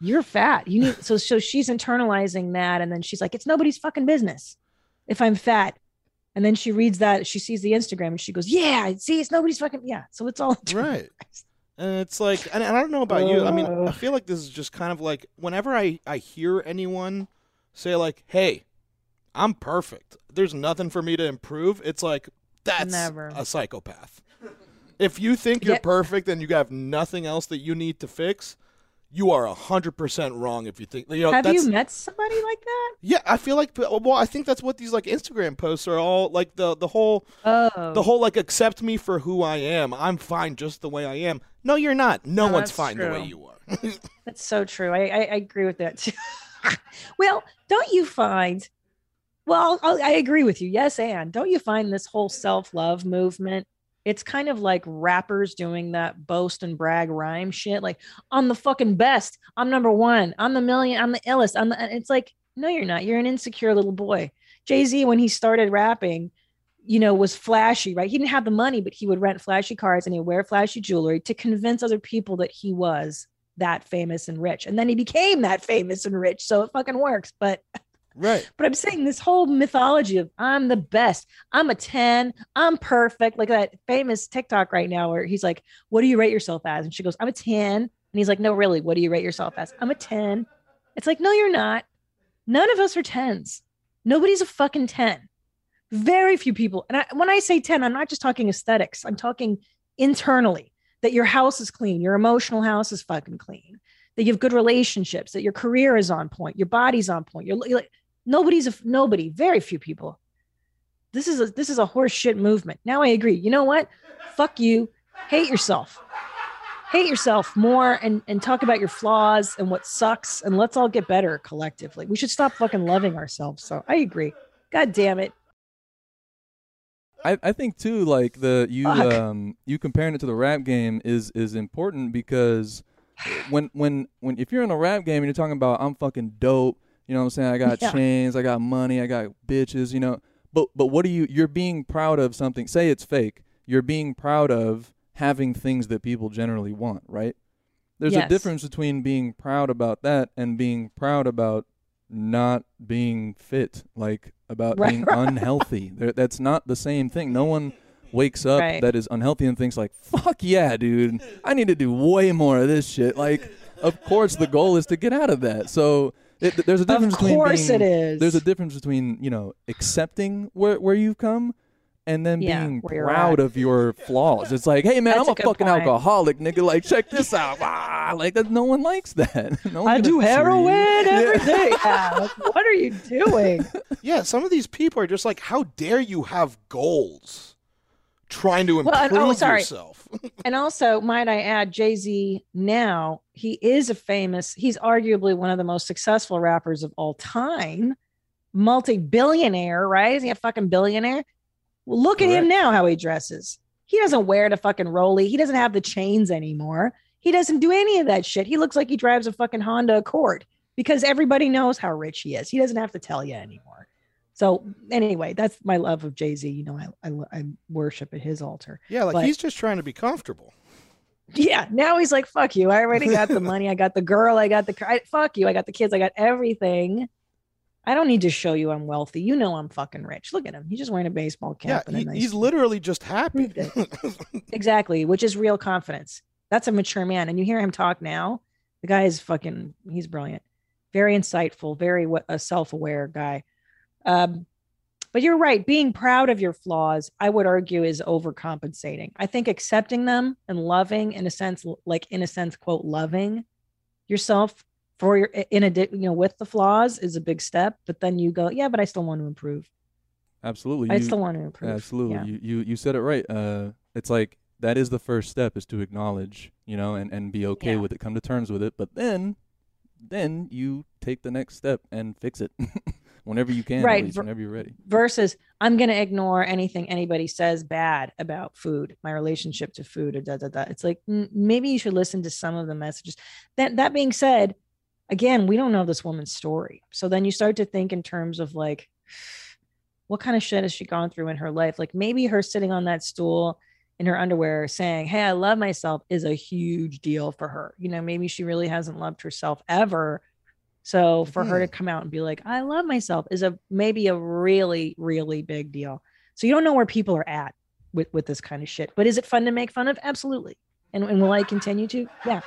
"You're fat. You need." So so she's internalizing that, and then she's like, "It's nobody's fucking business if I'm fat." And then she reads that she sees the Instagram and she goes, "Yeah, see, it's nobody's fucking yeah." So it's all <laughs> Right. And it's like, and I don't know about you. I mean, I feel like this is just kind of like whenever I I hear anyone say like, "Hey, I'm perfect. There's nothing for me to improve." It's like that's Never. a psychopath. <laughs> If you think you're Yeah. perfect and you have nothing else that you need to fix, you are hundred percent wrong. If you think you know, Have you met somebody like that? yeah, I feel like well, I think that's what these like Instagram posts are all like the the whole Oh, the whole like accept me for who I am. I'm fine just the way I am. No, you're not. No, No, one's that's fine the way you are. <laughs> That's so true. I, I, I agree with that too. <laughs> well, don't you find? Well, I'll, I agree with you. Yes, and don't you find this whole self love movement? It's kind of like rappers doing that boast and brag rhyme shit. Like I'm the fucking best. I'm number one. I'm the million. I'm the illest. I'm the. It's like no, you're not. You're an insecure little boy. Jay Z, when he started rapping, you know, was flashy, right? He didn't have the money, but he would rent flashy cars and he'd wear flashy jewelry to convince other people that he was that famous and rich. And then he became that famous and rich. So it fucking works. But right. but I'm saying this whole mythology of I'm the best, I'm a 10, I'm perfect, like that famous TikTok right now where he's like, What do you rate yourself as? And she goes, I'm a 10. And he's like, No, really, what do you rate yourself as? I'm a 10. It's like, No, you're not. None of us are 10s. Nobody's a fucking 10. Very few people. And I, when I say 10, I'm not just talking aesthetics, I'm talking internally that your house is clean, your emotional house is fucking clean, that you have good relationships, that your career is on point, your body's on point. You're, like, nobody's a nobody, very few people. This is a this is a horse shit movement. Now I agree. You know what? Fuck you. Hate yourself. Hate yourself more and and talk about your flaws and what sucks and let's all get better collectively. We should stop fucking loving ourselves. So I agree. God damn it. I, I think too like the you Fuck. um you comparing it to the rap game is is important because when when when if you're in a rap game and you're talking about I'm fucking dope, you know what I'm saying? I got Yeah. chains, I got money, I got bitches, you know. But but what do you you're being proud of something. Say it's fake. You're being proud of having things that people generally want, right? There's a difference between being proud about that and being proud about not being fit, like about Right, being <laughs> unhealthy. That's not the same thing. No one wakes up Right. that is unhealthy and thinks like, "Fuck yeah, dude, I need to do way more of this shit." Like, of course, the goal is to get out of that. So it, there's a difference Of between course being, it is. There's a difference between you know accepting where where you've come. And then Yeah, being proud at. of your flaws. It's like, hey man, That's I'm a a, fucking point. alcoholic, nigga. Like, check this out. Ah, like that. No one likes that. <laughs> No one's I gonna do heroin every Yeah. day. Yeah, what are you doing? <laughs> Yeah, some of these people are just like, how dare you have goals? Trying to Well, improve and- oh, sorry. yourself. <laughs> And also, might I add, Jay Z now, he is a famous, he's arguably one of the most successful rappers of all time, multi billionaire, right? Is he a fucking billionaire? Well, look at him now, how he dresses. He doesn't wear the fucking Rolly. He doesn't have the chains anymore. He doesn't do any of that shit. He looks like he drives a fucking Honda Accord because everybody knows how rich he is. He doesn't have to tell you anymore. So, anyway, that's my love of Jay Z. You know, I, I, I worship at his altar. yeah, like But- he's just trying to be comfortable. Yeah, now he's like, "Fuck you! I already got the <laughs> money. I got the girl. I got the. I, fuck you! I got the kids. I got everything. I don't need to show you I'm wealthy. You know I'm fucking rich. Look at him. He's just wearing a baseball Yeah, cap a he, nice he's literally just happy. <laughs> exactly, which is real confidence. That's a mature man. And you hear him talk now. The guy is fucking. He's brilliant, very insightful, very a self-aware guy. Um, but you're right. Being proud of your flaws, I would argue, is overcompensating. I think accepting them and loving, in a sense, like in a sense, quote, loving yourself for your in a you know with the flaws is a big step. But then you go, yeah, but I still want to improve. Absolutely. I you- still want to improve. Absolutely. Yeah. You, you you said it right. Uh it's like that is the first step is to acknowledge, you know, and, and be okay Yeah. with it, come to terms with it. But then then you take the next step and fix it. <laughs> whenever you can, Right, least, whenever you're ready. versus I'm going to ignore anything anybody says bad about food, my relationship to food, or da da da. It's like maybe you should listen to some of the messages. That that being said, again, we don't know this woman's story, so then you start to think in terms of like, what kind of shit has she gone through in her life? Like maybe her sitting on that stool in her underwear saying, "Hey, I love myself," is a huge deal for her. You know, maybe she really hasn't loved herself ever. So for her to come out and be like, I love myself is a maybe a really, really big deal. So you don't know where people are at with, with this kind of shit. But is it fun to make fun of? Absolutely. And, and will I continue to? Yeah.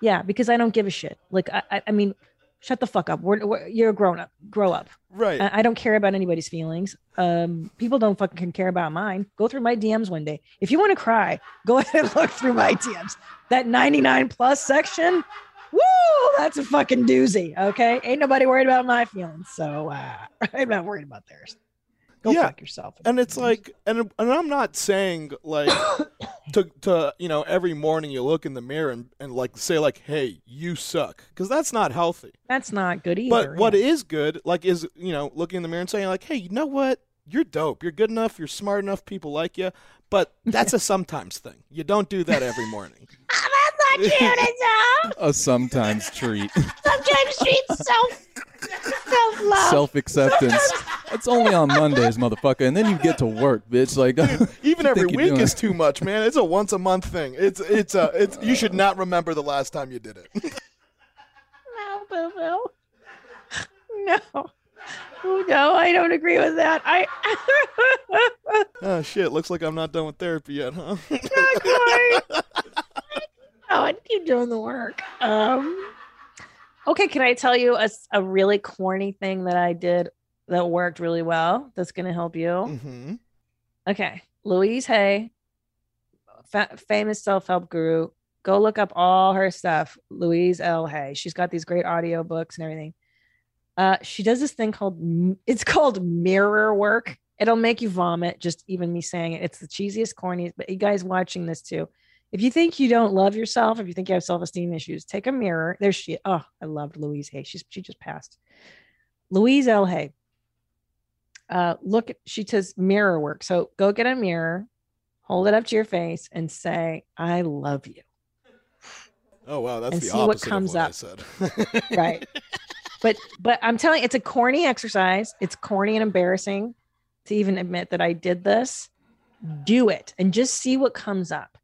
Yeah, because I don't give a shit. Like I I, I mean, shut the fuck up. We're, we're you're a grown up. Grow up. Right. I, I don't care about anybody's feelings. Um, people don't fucking care about mine. Go through my DMs one day. If you want to cry, go <laughs> ahead and look through my DMs. That 99 plus section, woo, that's a fucking doozy. Okay, ain't nobody worried about my feelings, so uh, <laughs> I'm not worried about theirs. Go Yeah. fuck yourself. and it's like and and I'm not saying like to to you know every morning you look in the mirror and, and like say like hey you suck because that's not healthy that's not good either. but what yeah. is good like is you know looking in the mirror and saying like hey you know what you're dope you're good enough you're smart enough people like you but that's <laughs> a sometimes thing you don't do that every morning <laughs> that's not cute at. A sometimes treat. Sometimes treat self self love. Self acceptance. It's only on Mondays, motherfucker. And then you get to work, bitch. Like <laughs> even every week doing? is too much man it's a once a month thing it's it's a it's you should not remember the last time you did it <laughs> No, boo boo. No. Oh, no, I don't agree with that. I oh shit looks like i'm not done with therapy yet huh not quite. <laughs> Oh, I keep doing the work. Um, okay, can I tell you a really corny thing that I did that worked really well? That's going to help you. mm-hmm. Okay, Louise Hay, fa- famous self help guru. Go look up all her stuff. Louise L. Hay. She's got these great audio books and everything. Uh, she does this thing called it's called mirror work. It'll make you vomit. Just even me saying it. It's the cheesiest, corniest. But you guys watching this too, if you think you don't love yourself, if you think you have self esteem issues, take a mirror. There's she. Oh, I loved Louise Hay. She's she just passed. Louise L. Hay uh, look she says mirror work. So go get a mirror, hold it up to your face, and say, "I love you." oh wow that's And the see what comes of what up. i said <laughs> Right. but but I'm telling you, it's a corny exercise. It's corny and embarrassing to even admit that I did this. Do it and just see what comes up.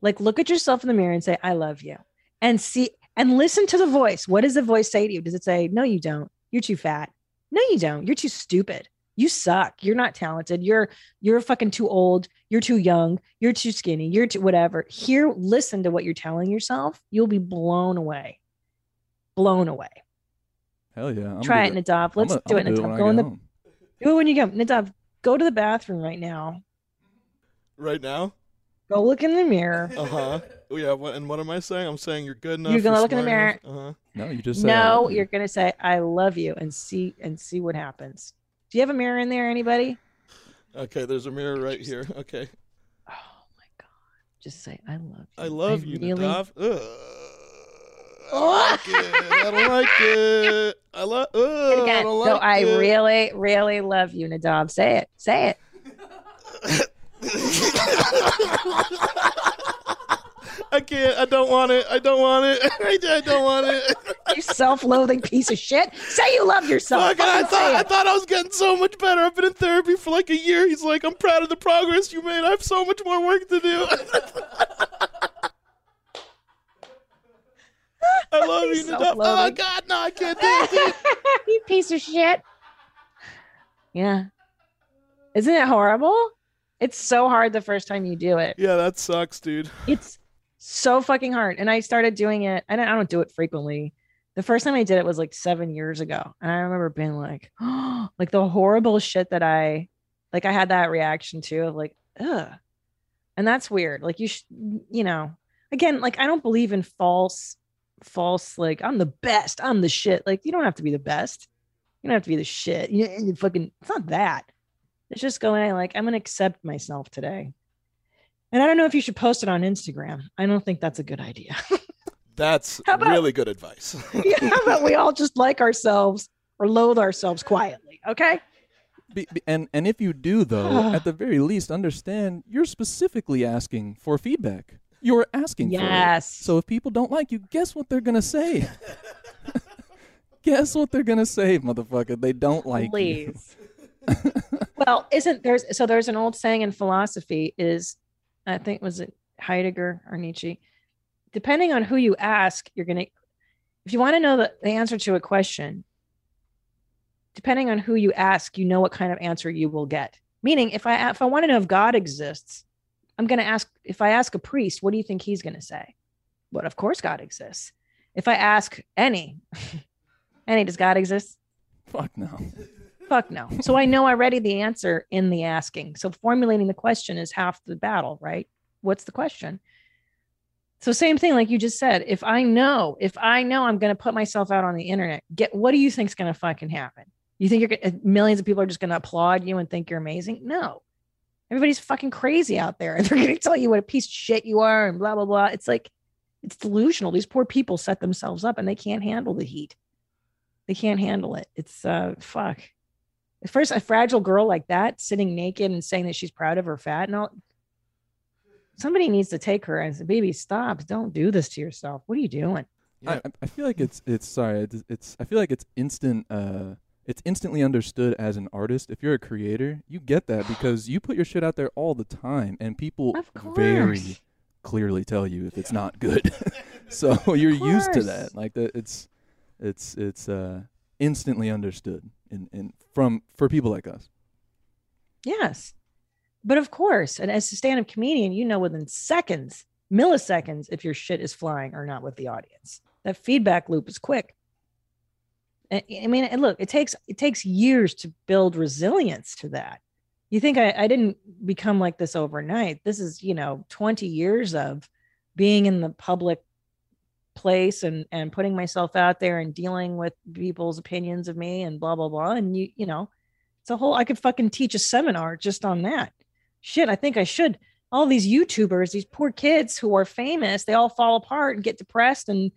Like look at yourself in the mirror and say, "I love you," and see and listen to the voice. What does the voice say to you? Does it say, "No, you don't. You're too fat. No, you don't. You're too stupid. You suck. You're not talented. You're you're fucking too old. You're too young. You're too skinny. You're too whatever. Here, listen to what you're telling yourself. You'll be blown away. Blown away. Hell yeah. I'm Try it, gonna do Nadav. Let's I'ma- do it, I'ma Nadav. Go in the home. do it when you go. Nadav, go to the bathroom right now. Right now? Go look in the mirror. <laughs> Uh huh. Oh yeah. What, and what am I saying? I'm saying you're good enough. You're gonna look in the mirror. Uh huh. No, you just said I No, love you. you're gonna say I love you and see and see what happens. Do you have a mirror in there, anybody? Okay. There's a mirror right here. Okay. Oh my god. Just say I love you. I love you, really- Nadav. Ugh. <laughs> I don't like it. I don't like it. I love. Say it I again. don't so like I it. really, really love you, Nadav. Say it. Say it. <laughs> I can't. I don't want it. I don't want it. <laughs> I don't want it. <laughs> You self-loathing piece of shit. Say you love yourself. Fuck, I thought I thought I was getting so much better. I've been in therapy for like a year. He's like, I'm proud of the progress you made. I have so much more work to do. <laughs> I love you, Nadav. Oh. God, no, I can't do it. you piece of shit. Yeah. Isn't it horrible? It's so hard the first time you do it. Yeah, that sucks, dude. It's so fucking hard. And I started doing it. I don't, I don't do it frequently. The first time I did it was like seven years ago. And I remember being like, oh, <gasps> like the horrible shit that I, like, I had that reaction to of like, ugh. And that's weird. Like, you should, you know, again, like, I don't believe in false, false, like, I'm the best. I'm the shit. Like, you don't have to be the best. You don't have to be the shit. You, you fucking, it's not that. It's just going like, I'm going to accept myself today. And I don't know if you should post it on Instagram. I don't think that's a good idea. <laughs> That's about- really good advice. <laughs> Yeah, How about we all just like ourselves or loathe ourselves quietly? Okay. Be, be- and and if you do though, <sighs> at the very least, understand you're specifically asking for feedback. You're asking for it. Yes. So if people don't like you, guess what they're gonna say? <laughs> guess what they're gonna say, motherfucker? They don't like you. Well, isn't there's so there's an old saying in philosophy is I think was it Heidegger or Nietzsche. Depending on who you ask, you're gonna if you want to know the, the answer to a question, depending on who you ask, you know what kind of answer you will get. Meaning, if I if I want to know if God exists, I'm going to ask. If I ask a priest, what do you think he's going to say? But of course, God exists. If I ask any, <laughs> any, does God exist? Fuck no. Fuck no. So I know already the answer in the asking. So formulating the question is half the battle, right? What's the question? So same thing, like you just said. If I know, if I know I'm going to put myself out on the internet, get what do you think's going to fucking happen? You think you're millions of people are just going to applaud you and think you're amazing? No, everybody's fucking crazy out there, and <laughs> they're going to tell you what a piece of shit you are and blah blah blah. It's like it's delusional. These poor people set themselves up, and they can't handle the heat. They can't handle it. It's uh fuck. At first, a fragile girl like that sitting naked and saying that she's proud of her fat and all. Somebody needs to take her and say, "Baby, stop! Don't do this to yourself. What are you doing?" I, I- I feel like it's it's sorry it's, it's I feel like it's instant uh it's instantly understood as an artist if you're a creator you get that <sighs> because you put your shit out there all the time and people very clearly tell you if it's not good <laughs> so you're used to that like that it's it's it's uh instantly understood in in from for people like us Yes. But of course, and as a stand up comedian, you know within seconds, milliseconds, if your shit is flying or not with the audience. That feedback loop is quick. And, I mean, and look, it takes it takes years to build resilience to that. You think I, I didn't become like this overnight. This is, you know, 20 years of being in the public place and and putting myself out there and dealing with people's opinions of me and blah blah blah. And you, you know, it's a whole I could fucking teach a seminar just on that. Shit, I think I should. All these YouTubers, these poor kids who are famous, they all fall apart and get depressed and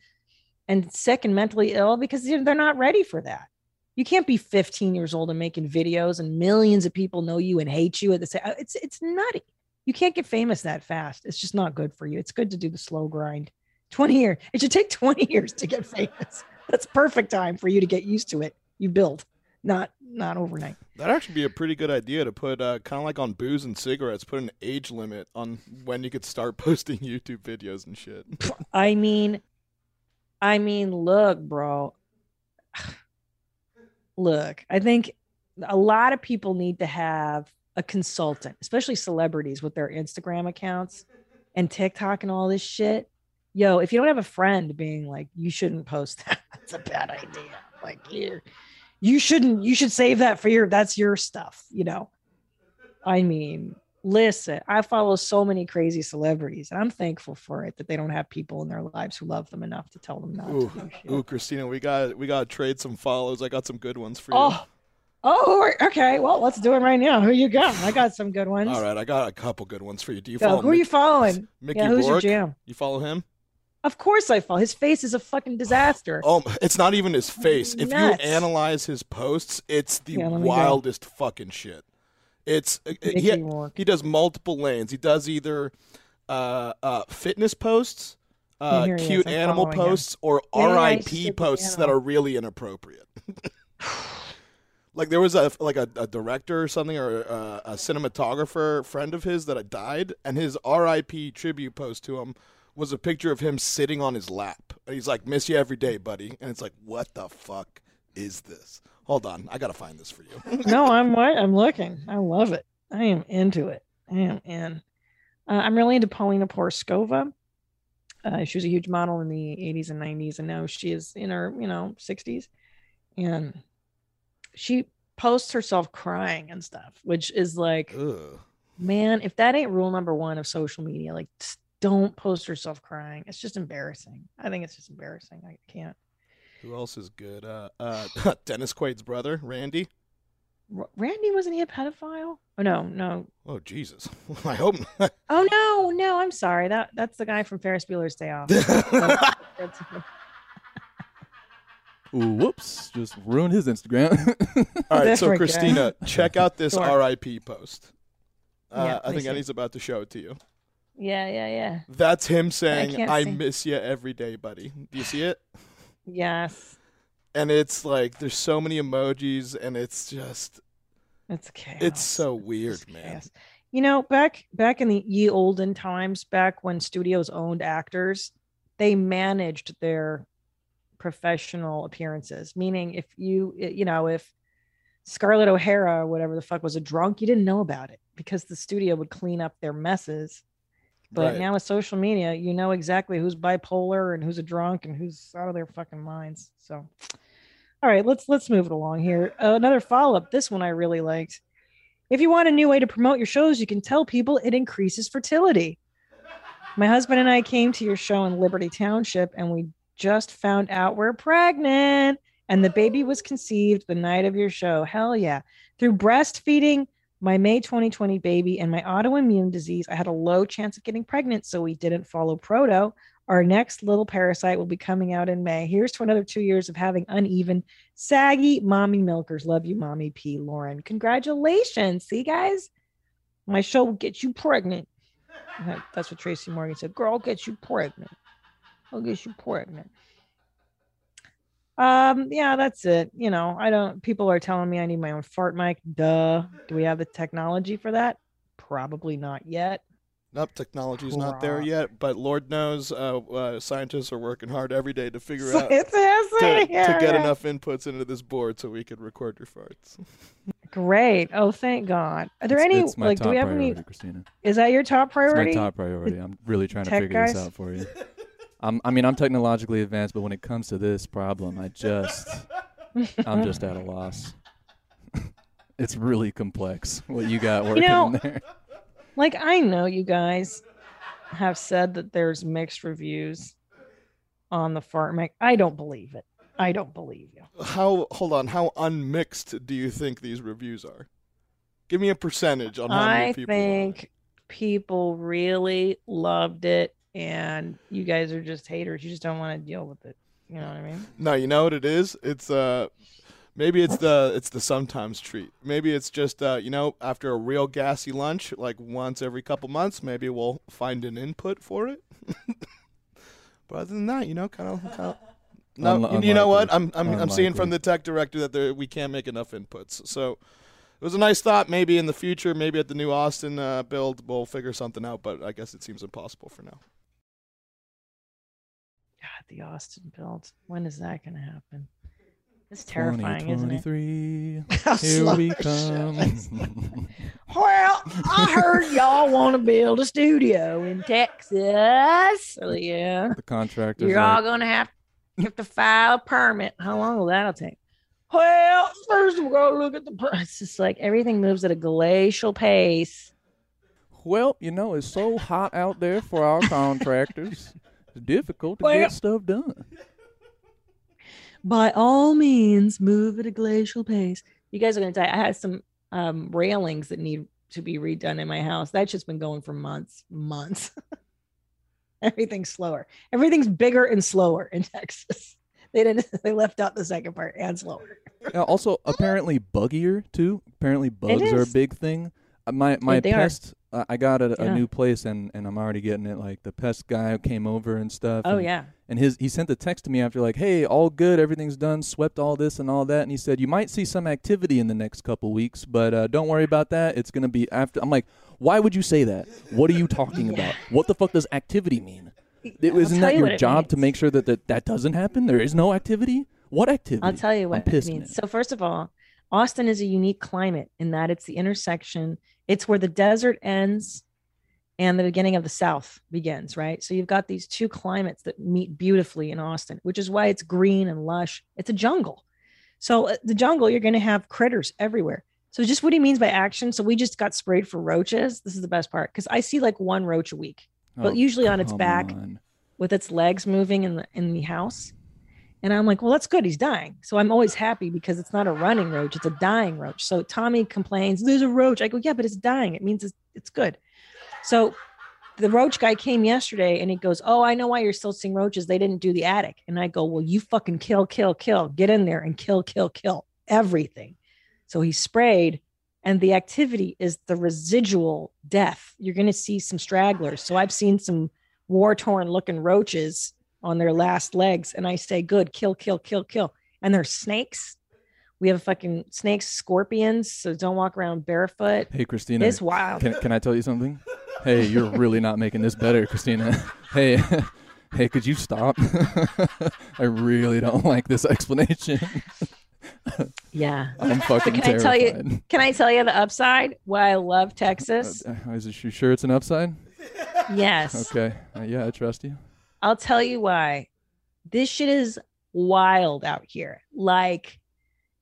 and sick and mentally ill because they're not ready for that. You can't be 15 years old and making videos and millions of people know you and hate you at the same. Uh, it's it's nutty. You can't get famous that fast. It's just not good for you. It's good to do the slow grind. 20 years. It should take 20 years to get famous. That's perfect time for you to get used to it. You build, not not overnight. That'd actually be a pretty good idea to put, uh, kind of like on booze and cigarettes, put an age limit on when you could start <laughs> posting YouTube videos and shit. I mean, I mean, look, bro. <sighs> Look, I think a lot of people need to have a consultant, especially celebrities with their Instagram accounts and TikTok and all this shit. Yo, if you don't have a friend being like, you shouldn't post that, <laughs> that's a bad idea. Like, you, you shouldn't, you should save that for your, that's your stuff, you know? I mean, listen, I follow so many crazy celebrities and I'm thankful for it that they don't have people in their lives who love them enough to tell them not Ooh, to ooh, Christina, we got we got to trade some follows. I got some good ones for you. Oh, oh, okay. Well, let's do it right now. Who you got? I got some good ones. All right, I got a couple good ones for you. Do you Go. follow Who are you following? Mickey yeah, who's your jam? You follow him? Of course I fall. His face is a fucking disaster. Oh, it's not even his face. If Nuts. you analyze his posts, it's the Yeah, let me go. wildest fucking shit. It's uh, Mickey he, Rourke. he does multiple lanes. He does either uh, uh, fitness posts, uh, here he is. cute I'm animal following him. posts, or Yeah, RIP stupid posts that animal. are really inappropriate. <laughs> like there was a like a, a director or something or a, a cinematographer friend of his that had died, and his RIP tribute post to him was a picture of him sitting on his lap. And he's like, "Miss you every day, buddy." And it's like, "What the fuck is this?" Hold on, I gotta find this for you. <laughs> no, I'm what I'm looking. I love it. I am into it. I am in. Uh, I'm really into Paulina Porizkova. Uh, she was a huge model in the 80s and 90s, and now she is in her, you know, 60s, and she posts herself crying and stuff, which is like, Ugh. man, if that ain't rule number one of social media, like, don't post yourself crying. It's just embarrassing. I think it's just embarrassing. I can't. Who else is good? Uh, uh, <laughs> Dennis Quaid's brother, Randy. R- Randy wasn't he a pedophile? Oh no, no, Oh Jesus! <laughs> I hope. not. Oh no, no, I'm sorry. That that's the guy from Ferris Bueller's Day Off. <laughs> Ooh, whoops! Just ruined his Instagram. All right, so Christina, check out this Sure. RIP post. Uh, Yeah, I think see. Eddie's about to show it to you. Yeah, yeah, yeah. That's him saying, can't "I miss you every day, buddy." Do you see it? Yes. And it's like there's so many emojis, and it's just It's chaos. it's so weird, just man. chaos. You know, back back in the ye olden times, back when studios owned actors, they managed their professional appearances. Meaning, if you you know if Scarlett O'Hara or whatever the fuck was a drunk, you didn't know about it because the studio would clean up their messes. But Right. now with social media, you know exactly who's bipolar and who's a drunk and who's out of their fucking minds. So, all right, let's let's move it along here. Uh, another follow up. This one I really liked. If you want a new way to promote your shows, you can tell people it increases fertility. My husband and I came to your show in Liberty Township, and we just found out we're pregnant. And the baby was conceived the night of your show. Hell yeah. Through breastfeeding, my May 2020 baby, and my autoimmune disease, I had a low chance of getting pregnant. So we didn't follow Proto. Our next little parasite will be coming out in May. Here's to another two years of having uneven, saggy mommy milkers. Love you, mommy P. Lauren. Congratulations. See, guys, my show will get you pregnant. <laughs> That's what Tracy Morgan said. Girl, I'll get you pregnant. I'll get you pregnant. Um, yeah, that's it. You know, I don't people are telling me I need my own fart mic. Duh. Do we have the technology for that? Probably not yet. Nope, technology's not there yet, but Lord knows, uh, uh, scientists are working hard every day to figure out <laughs> to, to get enough inputs into this board so we could record your farts. Great. Oh, thank God. Are there It's- any it's my like do we have priority, any Christina? is that your top It's priority? my top priority. I'm really trying to Tech figure this out for you. <laughs> I'm, I mean, I'm technologically advanced, but when it comes to this problem, I just, I'm just at a loss. <laughs> it's really complex what you got working know, in there. like I know you guys have said that there's mixed reviews on the fart mic. I don't believe it. I don't believe you. How? Hold on. How unmixed do you think these reviews are? Give me a percentage on how many people. I people. think people really loved it, and you guys are just haters. You just don't want to deal with it. You know what I mean? No, you know what it is. It's uh, maybe it's the it's the sometimes treat. Maybe it's just uh, you know, after a real gassy lunch, like once every couple months, maybe we'll find an input for it. <laughs> but other than that, you know, kind of. Kind of no, Unli- you, you know what? I'm. I'm I'm seeing from the tech director that there, we can't make enough inputs. So it was a nice thought. Maybe in the future, maybe at the new Austin uh, build, we'll figure something out. But I guess it seems impossible for now. The Austin build. When is that going to happen? It's terrifying, isn't it? 2023. How <laughs> Here we come. <laughs> Well, I heard y'all want to build a studio in Texas. So, yeah. the contractors. You're like, all gonna have, have to file a permit. How long will that'll take? Well, first we're gonna look at the price. <laughs> It's just like everything moves at a glacial pace. Well, you know, it's so hot out there for our contractors. It's difficult to Well- get stuff done. By all means, move at a glacial pace. You guys are gonna die. I had some um, railings that need to be redone in my house. That's just been going for months, months. <laughs> Everything's slower. Everything's bigger and slower in Texas. <laughs> They didn't. They left out the second part and slower. Yeah, also, apparently buggier too. Apparently, bugs are a big thing. Uh, My my pest. Uh, I got a, a Yeah. new place and and I'm already getting it. Like the pest guy came over and stuff. Oh and, yeah. And his he sent a text to me after like, hey, all good, everything's done, swept all this and all that. And he said you might see some activity in the next couple weeks, but uh, don't worry about that. It's gonna be after. I'm like, why would you say that? What are you talking <laughs> about? What the fuck does activity mean? It, isn't that you your job to make sure that, that that doesn't happen? There is no activity. What activity? I'll tell you I'm what it means. So first of all, Austin is a unique climate in that it's the intersection. It's where the desert ends and the beginning of the South begins, right? So you've got these two climates that meet beautifully in Austin, which is why it's green and lush. It's a jungle. So uh, the jungle, you're going to have critters everywhere. So just what he means by action. So we just got sprayed for roaches. This is the best part because I see like one roach a week, but Oh, usually on its back on. with its legs moving in the in the house. And I'm like, well, that's good. He's dying. So I'm always happy because it's not a running roach, it's a dying roach. So Tommy complains, there's a roach. I go, yeah, but it's dying. It means it's, it's good. So the roach guy came yesterday and he goes, oh, I know why you're still seeing roaches. They didn't do the attic. And I go, well, you fucking kill, kill, kill. Get in there and kill, kill, kill everything. So he sprayed and the activity is the residual death. You're going to see some stragglers. So I've seen some war torn looking roaches on their last legs. And I say, good, kill, kill, kill, kill. And there's snakes. We have fucking snakes, scorpions. So don't walk around barefoot. Hey, Christina. It's wild. Can, can I tell you something? Hey, you're really not making this better, Christina. <laughs> Hey, <laughs> hey, could you stop? <laughs> I really don't like this explanation. Yeah. I'm fucking can I tell you- Can I tell you the upside? Why I love Texas? Uh, is it, you sure it's an upside? Yes. Okay. Uh, yeah, I trust you. I'll tell you why. This shit is wild out here. Like,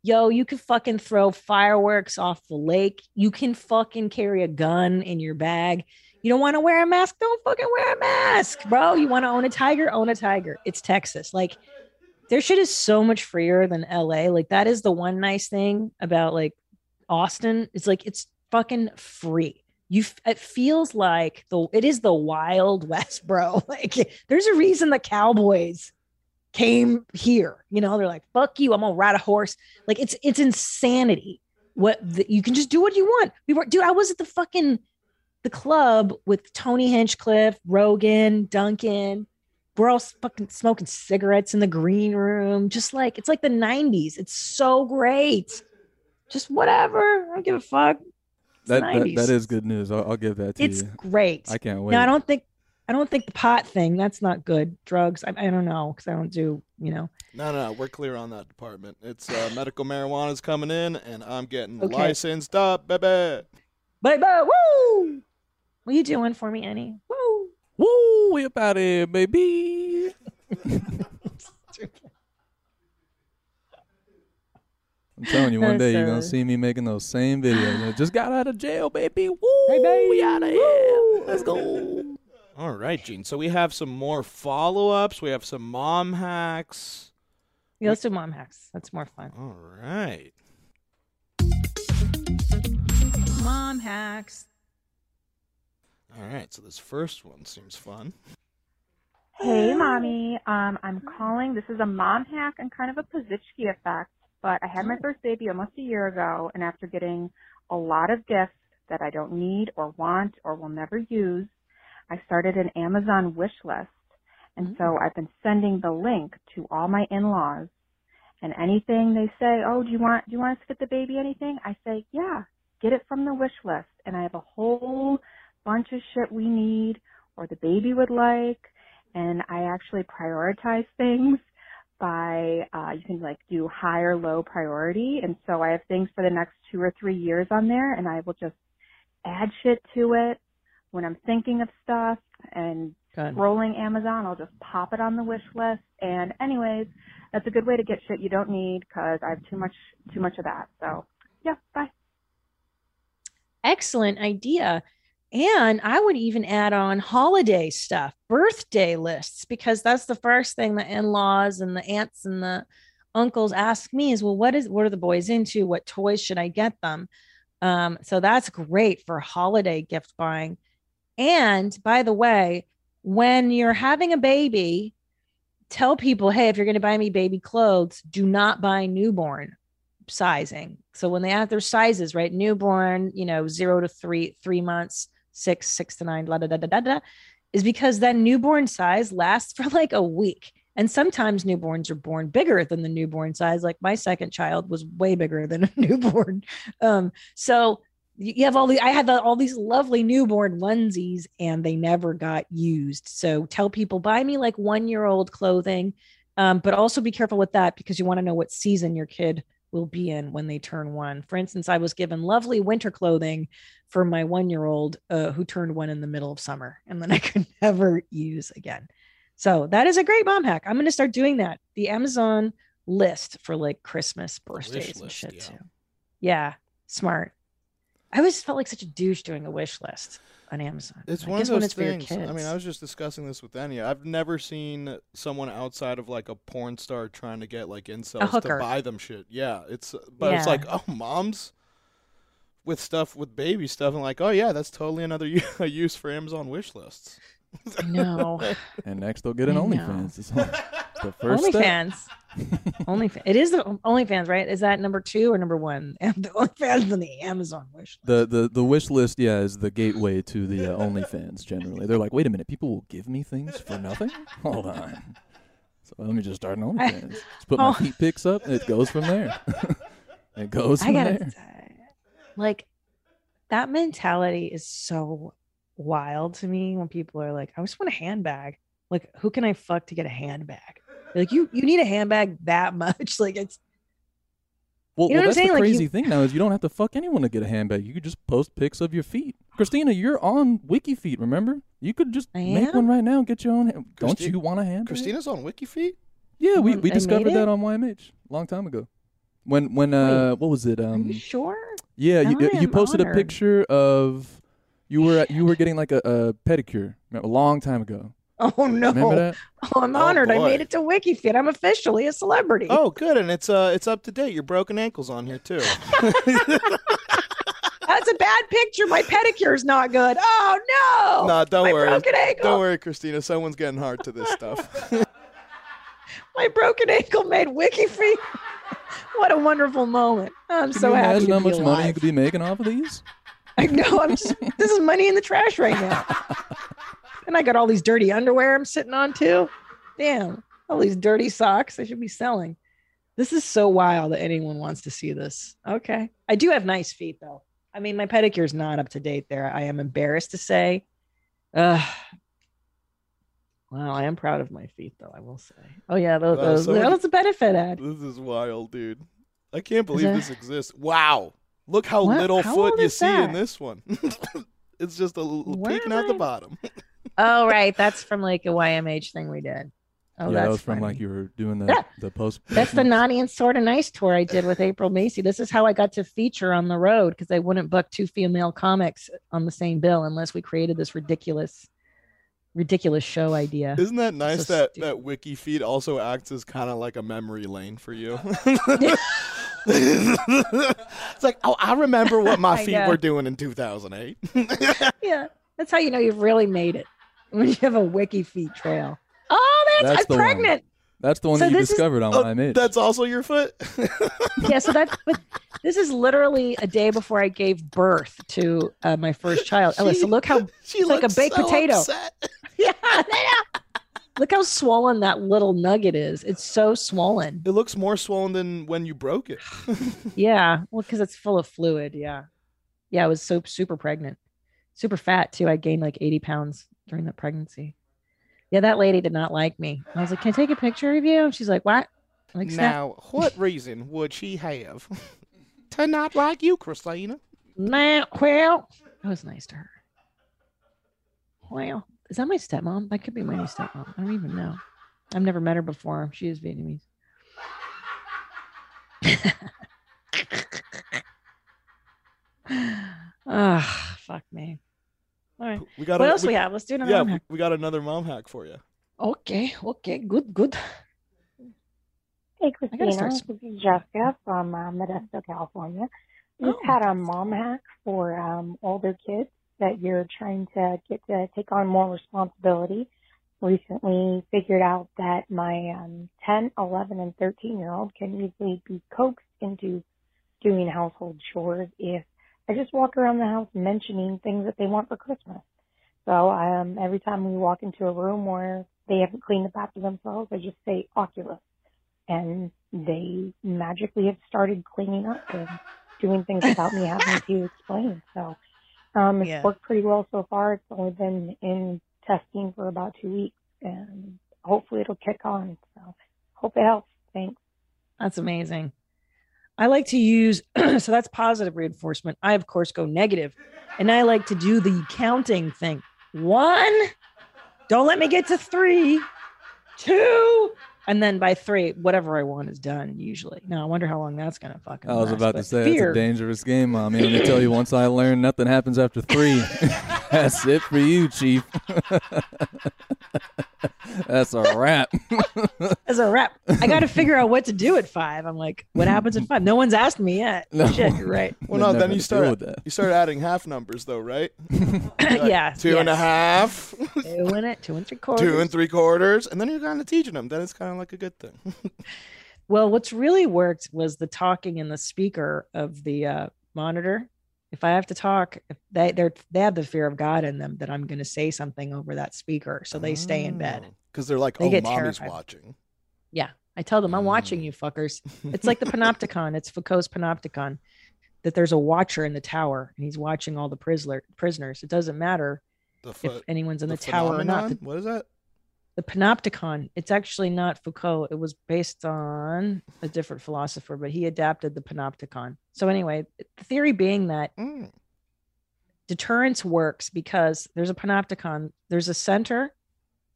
yo, you can fucking throw fireworks off the lake. You can fucking carry a gun in your bag. You don't want to wear a mask? Don't fucking wear a mask, bro. You want to own a tiger? Own a tiger. It's Texas. Like, their shit is so much freer than LA. Like, that is the one nice thing about like Austin. It's like it's fucking free. You, it feels like the it is the wild west, <laughs> bro. Like, there's a reason the Cowboys came here. You know, they're like, "Fuck you, I'm gonna ride a horse." Like, it's it's insanity. What the, you can just do what you want. We were, dude. I was at the fucking the club with Tony Hinchcliffe, Rogan, Duncan. We're all fucking smoking cigarettes in the green room, just like it's like the '90s. It's so great. Just whatever. I don't give a fuck. It's the That, that that is good news. I'll, I'll give that to It's you. It's great. I can't wait. No, I don't think I don't think the pot thing. That's not good. Drugs. I, I don't know because I don't do. You know. No, no, no, we're clear on that department. It's uh, medical marijuana's coming in, and I'm getting Okay. licensed up, baby. Baby, woo! What you doing for me, Annie? Woo! Woo, we about here, baby. <laughs> I'm telling you, one day you're gonna see me making those same videos. Like, Just got out of jail, baby. Woo, Baby, we out of here. Let's go. All right, Gene. So we have some more follow-ups. We have some mom hacks. Yeah, let's do mom hacks. That's more fun. All right. Mom hacks. All right. So this first one seems fun. Hey, mommy. Um, I'm calling. This is a mom hack and kind of a Pazsitzky effect. But I had my first baby almost a year ago, and after getting a lot of gifts that I don't need or want or will never use, I started an Amazon wish list. And so mm. I've been sending the link to all my in-laws. And anything they say, oh, do you want do you want us to get the baby anything? I say, yeah, get it from the wish list. And I have a whole bunch of shit we need or the baby would like and I actually prioritize <laughs> things by uh, you can like do high or low priority, and so I have things for the next two or three years on there, and I will just add shit to it when I'm thinking of stuff and Good. scrolling Amazon. I'll just pop it on the wish list. And anyways, that's a good way to get shit you don't need because I have too much too much of that. So yeah, bye. Excellent idea. And I would even add on holiday stuff, birthday lists, because that's the first thing the in-laws and the aunts and the uncles ask me is, well, what is what are the boys into? What toys should I get them? Um, so that's great for holiday gift buying. And by the way, when you're having a baby, tell people, hey, if you're going to buy me baby clothes, do not buy newborn sizing. So when they have their sizes, right? Newborn, you know, zero to three, three months, six, six to nine, da da da da da, da is because that newborn size lasts <laughs> for like a week. And sometimes newborns are born bigger than the newborn size. Like my second child was way bigger than <laughs> a newborn. Um, so you have all the I had all these lovely newborn onesies and they never got used. So tell people buy me like one year old clothing, um, but also be careful with that because you want to know what season your kid will be in when they turn one. For instance, I was given lovely winter clothing for my one year old uh, who turned one in the middle of summer and then I <laughs> could never use again. So that is a great mom hack. I'm going to start doing that. The Amazon list for like Christmas, birthdays, and shit yeah. too. Yeah, smart. I always felt like such a douche doing a wish list on Amazon. It's I one of guess when those it's for your things. I mean. I was just discussing this with Enya. I've never seen someone outside of like a porn star trying to get like incels to buy them shit. Yeah, it's but it's like, oh, moms with stuff with baby stuff, and like, oh yeah, that's totally another <laughs> u- a use for Amazon wish lists. I know. <laughs> And next they'll get an OnlyFans. The <laughs> first. OnlyFans. OnlyFans. It is the OnlyFans, right? Is that number two or number one? <laughs> And the OnlyFans and the Amazon wish. The, the the wish list, yeah, is the gateway to the uh, OnlyFans. Generally, they're like, wait a minute, people will give me things for nothing. Hold on. So let me just start an OnlyFans. Just put my Oh. feet pics up, and it goes from there. <laughs> it goes I gotta there. say, like that mentality is so wild to me when people are like, I just want a handbag. Like, who can I fuck to get a handbag? Like, you you need a handbag that <laughs> much? Like, it's Well, You know well that's saying? the Like, you- crazy thing now is you don't have to fuck anyone to get a handbag. You could just post pics of your feet. Christina, you're on WikiFeet, remember? You could just make one right now and get your own. hand- Don't you want a handbag? Christina's on WikiFeet. Yeah, we, we I discovered that on YMH a long time ago. When when uh what was it are um you sure? yeah you, I you am posted a picture of you were at, you were getting like a, a pedicure a long time ago. <laughs> Oh no! Oh, I'm Oh, honored. I made it to WikiFeet. I'm officially a celebrity. Oh, good, and it's uh it's up to date. Your broken ankles on here too. <laughs> That's a bad picture. My pedicure's not good. Oh no! no, don't My worry. broken ankle. Don't worry, Christina. Someone's getting hard to this stuff. <laughs> My broken ankle made WikiFeet. what a wonderful moment. I'm Can so you happy imagine to how be much money you alive. could be making off of these? I know. I'm just. this is money in the trash right now. And I got all these dirty underwear I'm sitting on too. Damn, all these dirty socks I should be selling. This is so wild that anyone wants to see this. Okay, I do have nice feet though. I mean, my pedicure's not up to date there. I am embarrassed to say. Uh, wow, I am proud of my feet though. I will say. Oh yeah, those, Wow, those, someone- that's a benefit ad. this is wild, dude. I can't believe that- this exists. Wow, look how What? little How foot you is see in this one. <laughs> it's just a little Where peeking out the bottom. <laughs> Oh right, that's from like a YMH thing we did. Oh, yeah, that's that was from funny. like you were doing the Yeah. the post. That's the naughty and sort of nice tour I did with April Macie. This is how I got to feature on the road because they wouldn't book two female comics on the same bill unless we created this ridiculous, ridiculous show idea. Isn't that nice So that stupid. that WikiFeet also acts as kind of like a memory lane for you? <laughs> <laughs> it's like, oh, I remember what my <laughs> feet were doing in 2008. yeah, that's how you know you've really made it <laughs> when you have a wiki feet trail. Oh, that's, That's I'm the one. pregnant. That's the one So that you this is- discovered on Oh, YMH. That's also your foot. <laughs> Yeah, so that's but this is literally a day before I gave birth to uh, my first child. Ella, so look how <laughs> she it's like a baked so potato. upset. yeah, look how swollen that little nugget is. It's so swollen. It looks more swollen than when you broke it. <sighs> Yeah, well, because it's full of fluid. Yeah, yeah. I was so super pregnant, super fat too. I gained like eighty pounds during that pregnancy. Yeah, that lady did not like me. I was like, "Can I take a picture of you?" And she's like, "What?" I'm like, "Snap- Now, what <laughs> reason would she have <laughs> to not like you, Christina? Nah, well, that was nice to her. Well, is that my stepmom? That could be my new stepmom. I don't even know. I've never met her before. She is Vietnamese. <laughs> Ah, fuck me. All right. We got What a- else we have? Let's do another Yeah, mom we, hack. we got another mom hack for you. Okay, okay, good, good. Hey, I gotta start Christina. This is Jessica from uh, Modesto, California. Just Oh, had a mom hack for um, older kids that you're trying to get to take on more responsibility. Recently figured out that my um, 10, 11, and 13 year old can easily be coaxed into doing household chores if I just walk around the house mentioning things that they want for Christmas. So um, every time we walk into a room where they haven't cleaned up after themselves, I just say Oculus and they magically have started cleaning up and doing things without me having to explain. So um, it's Yeah. worked pretty well so far. It's only been in testing for about two weeks, and hopefully it'll kick on. So hope it helps. Thanks. That's amazing. I like to use <clears throat> so that's positive reinforcement. I of course go negative, and I like to do the counting thing. One, don't let me get to three. Two, and then by three, whatever I want is done. Usually. Now I wonder how long that's gonna fucking. Last. I was last, about to say fear. it's a dangerous game, mommy. Let me <laughs> tell you, once I learn nothing happens after three, <laughs> that's it for you, Chief. <laughs> that's a wrap. that's a wrap. I got to figure out what to do at five. I'm like, what happens at five? No one's asked me yet. No. Shit, you're right. Well, They've no, then you start with that. you start adding half numbers though, right? Like yeah, two and a half, Two in it, two and three quarters. two and three quarters, and then you're kind of teaching them. Then it's kind of like a good thing. <laughs> Well, what's really worked was the talking in the speaker of the uh, monitor. If I have to talk, if they they're they have the fear of God in them that I'm going to say something over that speaker, so they stay in bed. because they're like, They oh, mommy's terrified. watching. Yeah, I tell them I'm Mm. watching you fuckers. <laughs> It's like the panopticon. It's Foucault's panopticon. That there's a watcher in the tower and he's watching all the prisoner prisoners. It doesn't matter if anyone's in the, the tower or not. The, What is that? The panopticon. It's actually not Foucault. It was based on a different philosopher, but he adapted the panopticon. So anyway, the theory being that Mm. deterrence works because there's a panopticon, there's a center,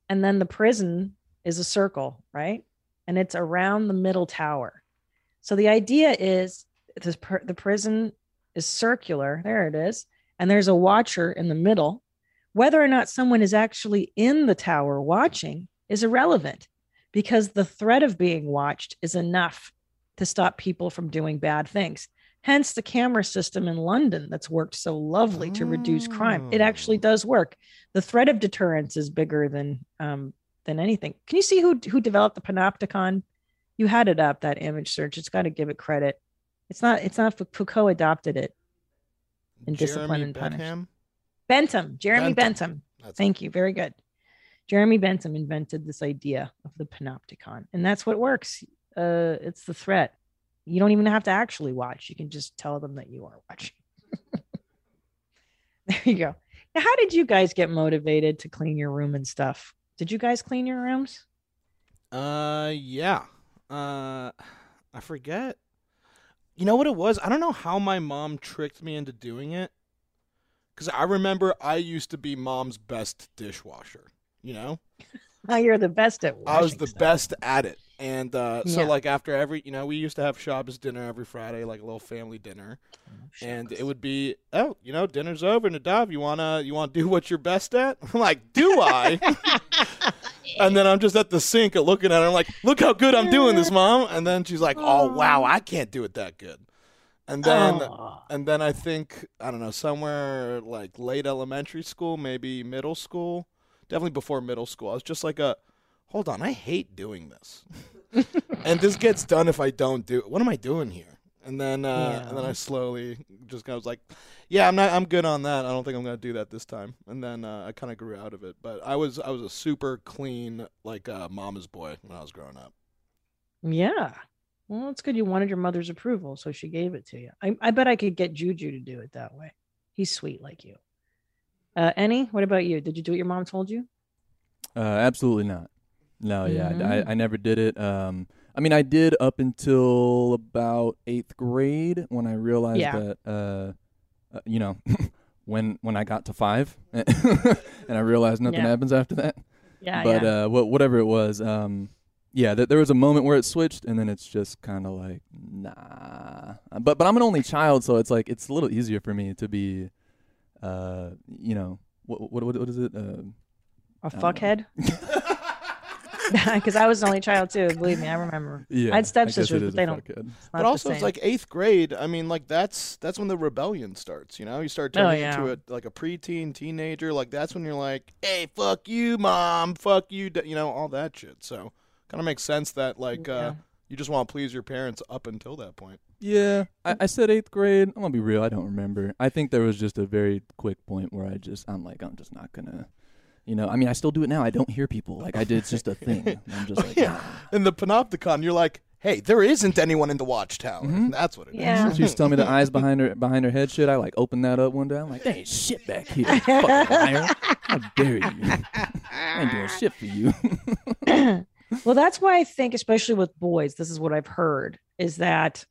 and then the prison is a circle, right? And it's around the middle tower. So the idea is this the prison is circular. There it is. And there's a watcher in the middle. Whether or not someone is actually in the tower watching is irrelevant because the threat of being watched is enough to stop people from doing bad things. Hence the camera system in London that's worked so lovely to reduce crime. It actually Oh. does work. The threat of deterrence is bigger than um, than anything. Can you see who who developed the panopticon? You had it up that image search. It's got to give it credit. It's not. It's not. Foucault adopted it in Discipline Jeremy and Punish. Bentham? Bentham, Jeremy Bentham. Bentham. That's Thank you. Very good. Jeremy Bentham invented this idea of the panopticon, and that's what works. Uh, it's the threat. You don't even have to actually watch. You can just tell them that you are watching. <laughs> there you go. Now, how did you guys get motivated to clean your room and stuff? Did you guys clean your rooms? Uh, yeah. Uh, I forget. You know what it was? I don't know how my mom tricked me into doing it. Because I remember I used to be mom's best dishwasher. You know, <laughs> Oh, you're the best at I was the stuff. best at it, and uh, so Yeah. like after every, you know, we used to have Shabbos dinner every Friday, like a little family dinner, and it would be, oh, you know, dinner's over, Nadav, you wanna, you wanna do what you're best at? <laughs> I'm like, do I? <laughs> and then I'm just at the sink looking at her, I'm like, look how good I'm doing this, mom. And then she's like, oh wow, I can't do it that good. And then, Aw. and then I think I don't know somewhere like late elementary school, maybe middle school, definitely before middle school. I was just like a, hold on, I hate doing this, <laughs> and this gets done if I don't do. it. What am I doing here? And then, uh, and then I slowly just kind of was like, yeah, I'm not, I'm good on that. I don't think I'm gonna do that this time. And then uh, I kind of grew out of it. But I was, I was a super clean like uh, mama's boy when I was growing up. Yeah. Well, it's good you wanted your mother's approval, so she gave it to you. I, I bet I could get Juju to do it that way. He's sweet like you. Uh, Annie, what about you? Did you do what your mom told you? Uh, absolutely not. No, yeah, I- Mhm. I, I never did it. Um, I mean, I did up until about eighth grade when I realized Yeah. that, uh, uh, you know, <laughs> when when I got to five, <laughs> and I realized nothing Yeah. happens after that. Yeah, but yeah. uh, wha- whatever it was, um, yeah, th- there was a moment where it switched, and then it's just kind of like, nah. But but I'm an only child, so it's like it's a little easier for me to be, uh, you know, what what what, what is it? Uh, A I fuckhead. <laughs> <laughs> Because I was the only child too. Believe me, I remember. Yeah, I had I guess stepsisters, but they don't. fuckhead. it's not But the also, it's like eighth grade. I mean, like that's that's when the rebellion starts. You know, you start Oh, turning yeah. into a like a preteen, teenager. Like that's when you're like, "Hey, fuck you, mom. Fuck you." You know, all that shit. So, kind of makes sense that like uh, Yeah. you just want to please your parents up until that point. Yeah, I, I said eighth grade. I'm gonna be real. I don't remember. I think there was just a very quick point where I just, I'm like, I'm just not gonna, you know. I mean, I still do it now. I don't hear people. Like I did. It's just a thing. <laughs> I'm just like, yeah. In the panopticon, you're like, "Hey, there isn't anyone in the watchtower." Mm-hmm. That's what it is. Yeah. She used to tell me the <laughs> eyes behind her behind her head shit. I like opened that up one day. I'm like, there ain't shit back here. you Fucking liar. How dare you? I ain't doing shit for you. <laughs> well, that's why I think, especially with boys, this is what I've heard is that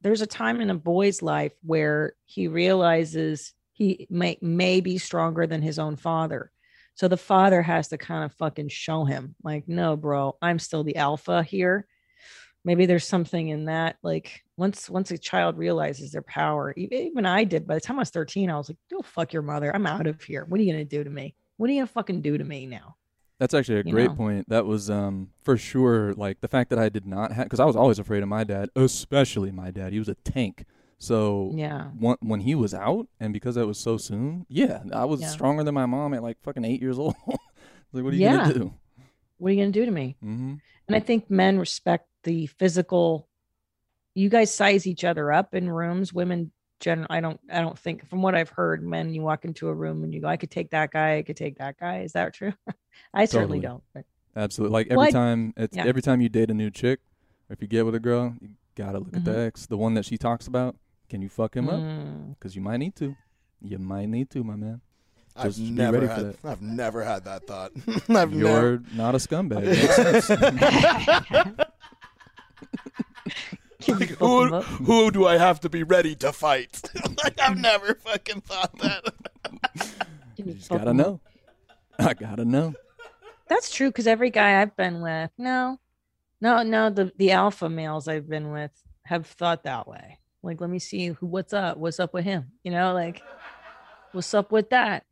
there's a time in a boy's life where he realizes he may, may be stronger than his own father. So the father has to kind of fucking show him, like, no, bro, I'm still the alpha here. Maybe there's something in that. Like once once a child realizes their power, even I did. By the time I was 13, I was like, "Go fuck your mother. I'm out of here. What are you gonna do to me? What are you gonna fucking do to me now?" That's actually a great know? point. That was um for sure like the fact that I did not have because I was always afraid of my dad, especially my dad. He was a tank. So Yeah. when when he was out and because that was so soon, yeah, I was Yeah. stronger than my mom at like fucking eight years <laughs> old. like, what are you Yeah. gonna do? What are you gonna do to me? Mm-hmm. And I think men respect the physical. You guys size each other up in rooms. Women, gen, I don't, I don't think from what I've heard, men, you walk into a room and you go, I could take that guy, I could take that guy. Is that true? <laughs> I certainly Totally. don't. but- Absolutely. Like every Well, time it's yeah. every time you date a new chick, or if you get with a girl, you gotta look at the Mhm. ex, the one that she talks about. Can you fuck him up? Mm. Because you might need to. You might need to, my man. I've Just be never ready for had. that. I've never had that thought. <laughs> I've You're never. not a scumbag. <laughs> Makes sense. Like, who, who do I have to be ready to fight? <laughs> like I've mm. never fucking thought that. <laughs> you just gotta know. I gotta know. That's true because every guy I've been with, no, no, no, the the alpha males I've been with have thought that way. Like, let me see who, what's up, what's up with him, you know, like, what's up with that.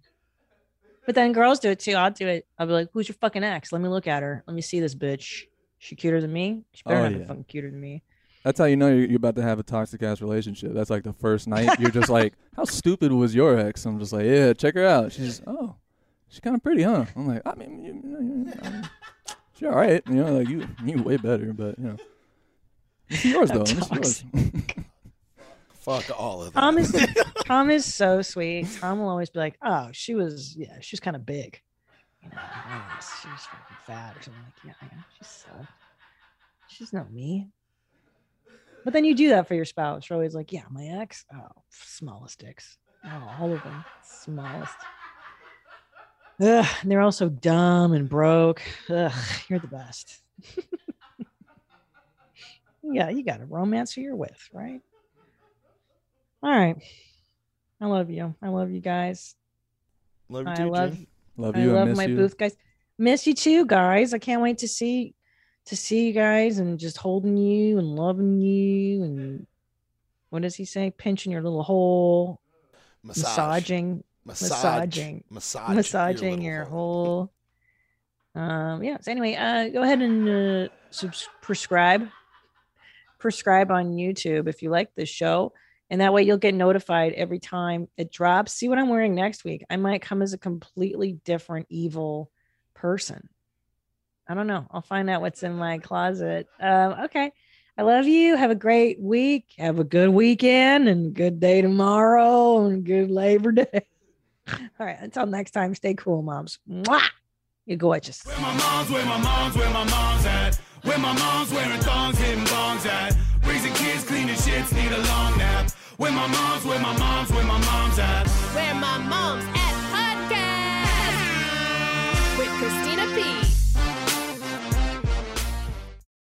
But then girls do it too. I'll do it. I'll be like, who's your fucking ex? Let me look at her. Let me see this bitch. She cuter than me. She better Oh, not be fucking cuter than me. That's how you know you're, you're about to have a toxic ass relationship. That's like the first night. You're just like, <laughs> how stupid was your ex? I'm just like, yeah, check her out. She's just oh, she's kind of pretty, huh? I'm like, I mean, you, you know, I mean, she's all right. You know, like you, you way better, but you know, it's yours though. It's yours. <laughs> Fuck all of that. Tom is <laughs> Tom is so sweet. Tom will always be like, "Oh, she was yeah, she's kind of big, you know, she was fucking fat or something." Like, yeah, yeah, she's so she's not me. But then you do that for your spouse. You're always like, "Yeah, my ex, oh, smallest dicks, oh, all of them, smallest." Ugh, and they're all so dumb and broke. Ugh, you're the best. <laughs> yeah, you got a romance who you're with, right? All right. I love you. I love you guys. Love you I too, love Jen. Love I you. I love miss my you. booth guys. Miss you too, guys. I can't wait to see to see you guys and just holding you and loving you and what does he say? Pinching your little hole, Massage. massaging, Massage. massaging, Massage massaging little your hole. Um, yeah. So anyway, uh, go ahead and uh, subs- prescribe, prescribe on YouTube if you like this show, and that way you'll get notified every time it drops. See what I'm wearing next week. I might come as a completely different evil person. I don't know. I'll find out what's in my closet. Um, okay. I love you. Have a great week. Have a good weekend and good day tomorrow and good Labor Day. <laughs> All right. Until next time, stay cool, moms. Mwah! You're gorgeous. Where my mom's, where my mom's, where my mom's at. Where my mom's wearing thongs, hitting bongs at. Raising kids, cleaning shits, need a long nap. Where my mom's, where my mom's, where my mom's at. Where my mom's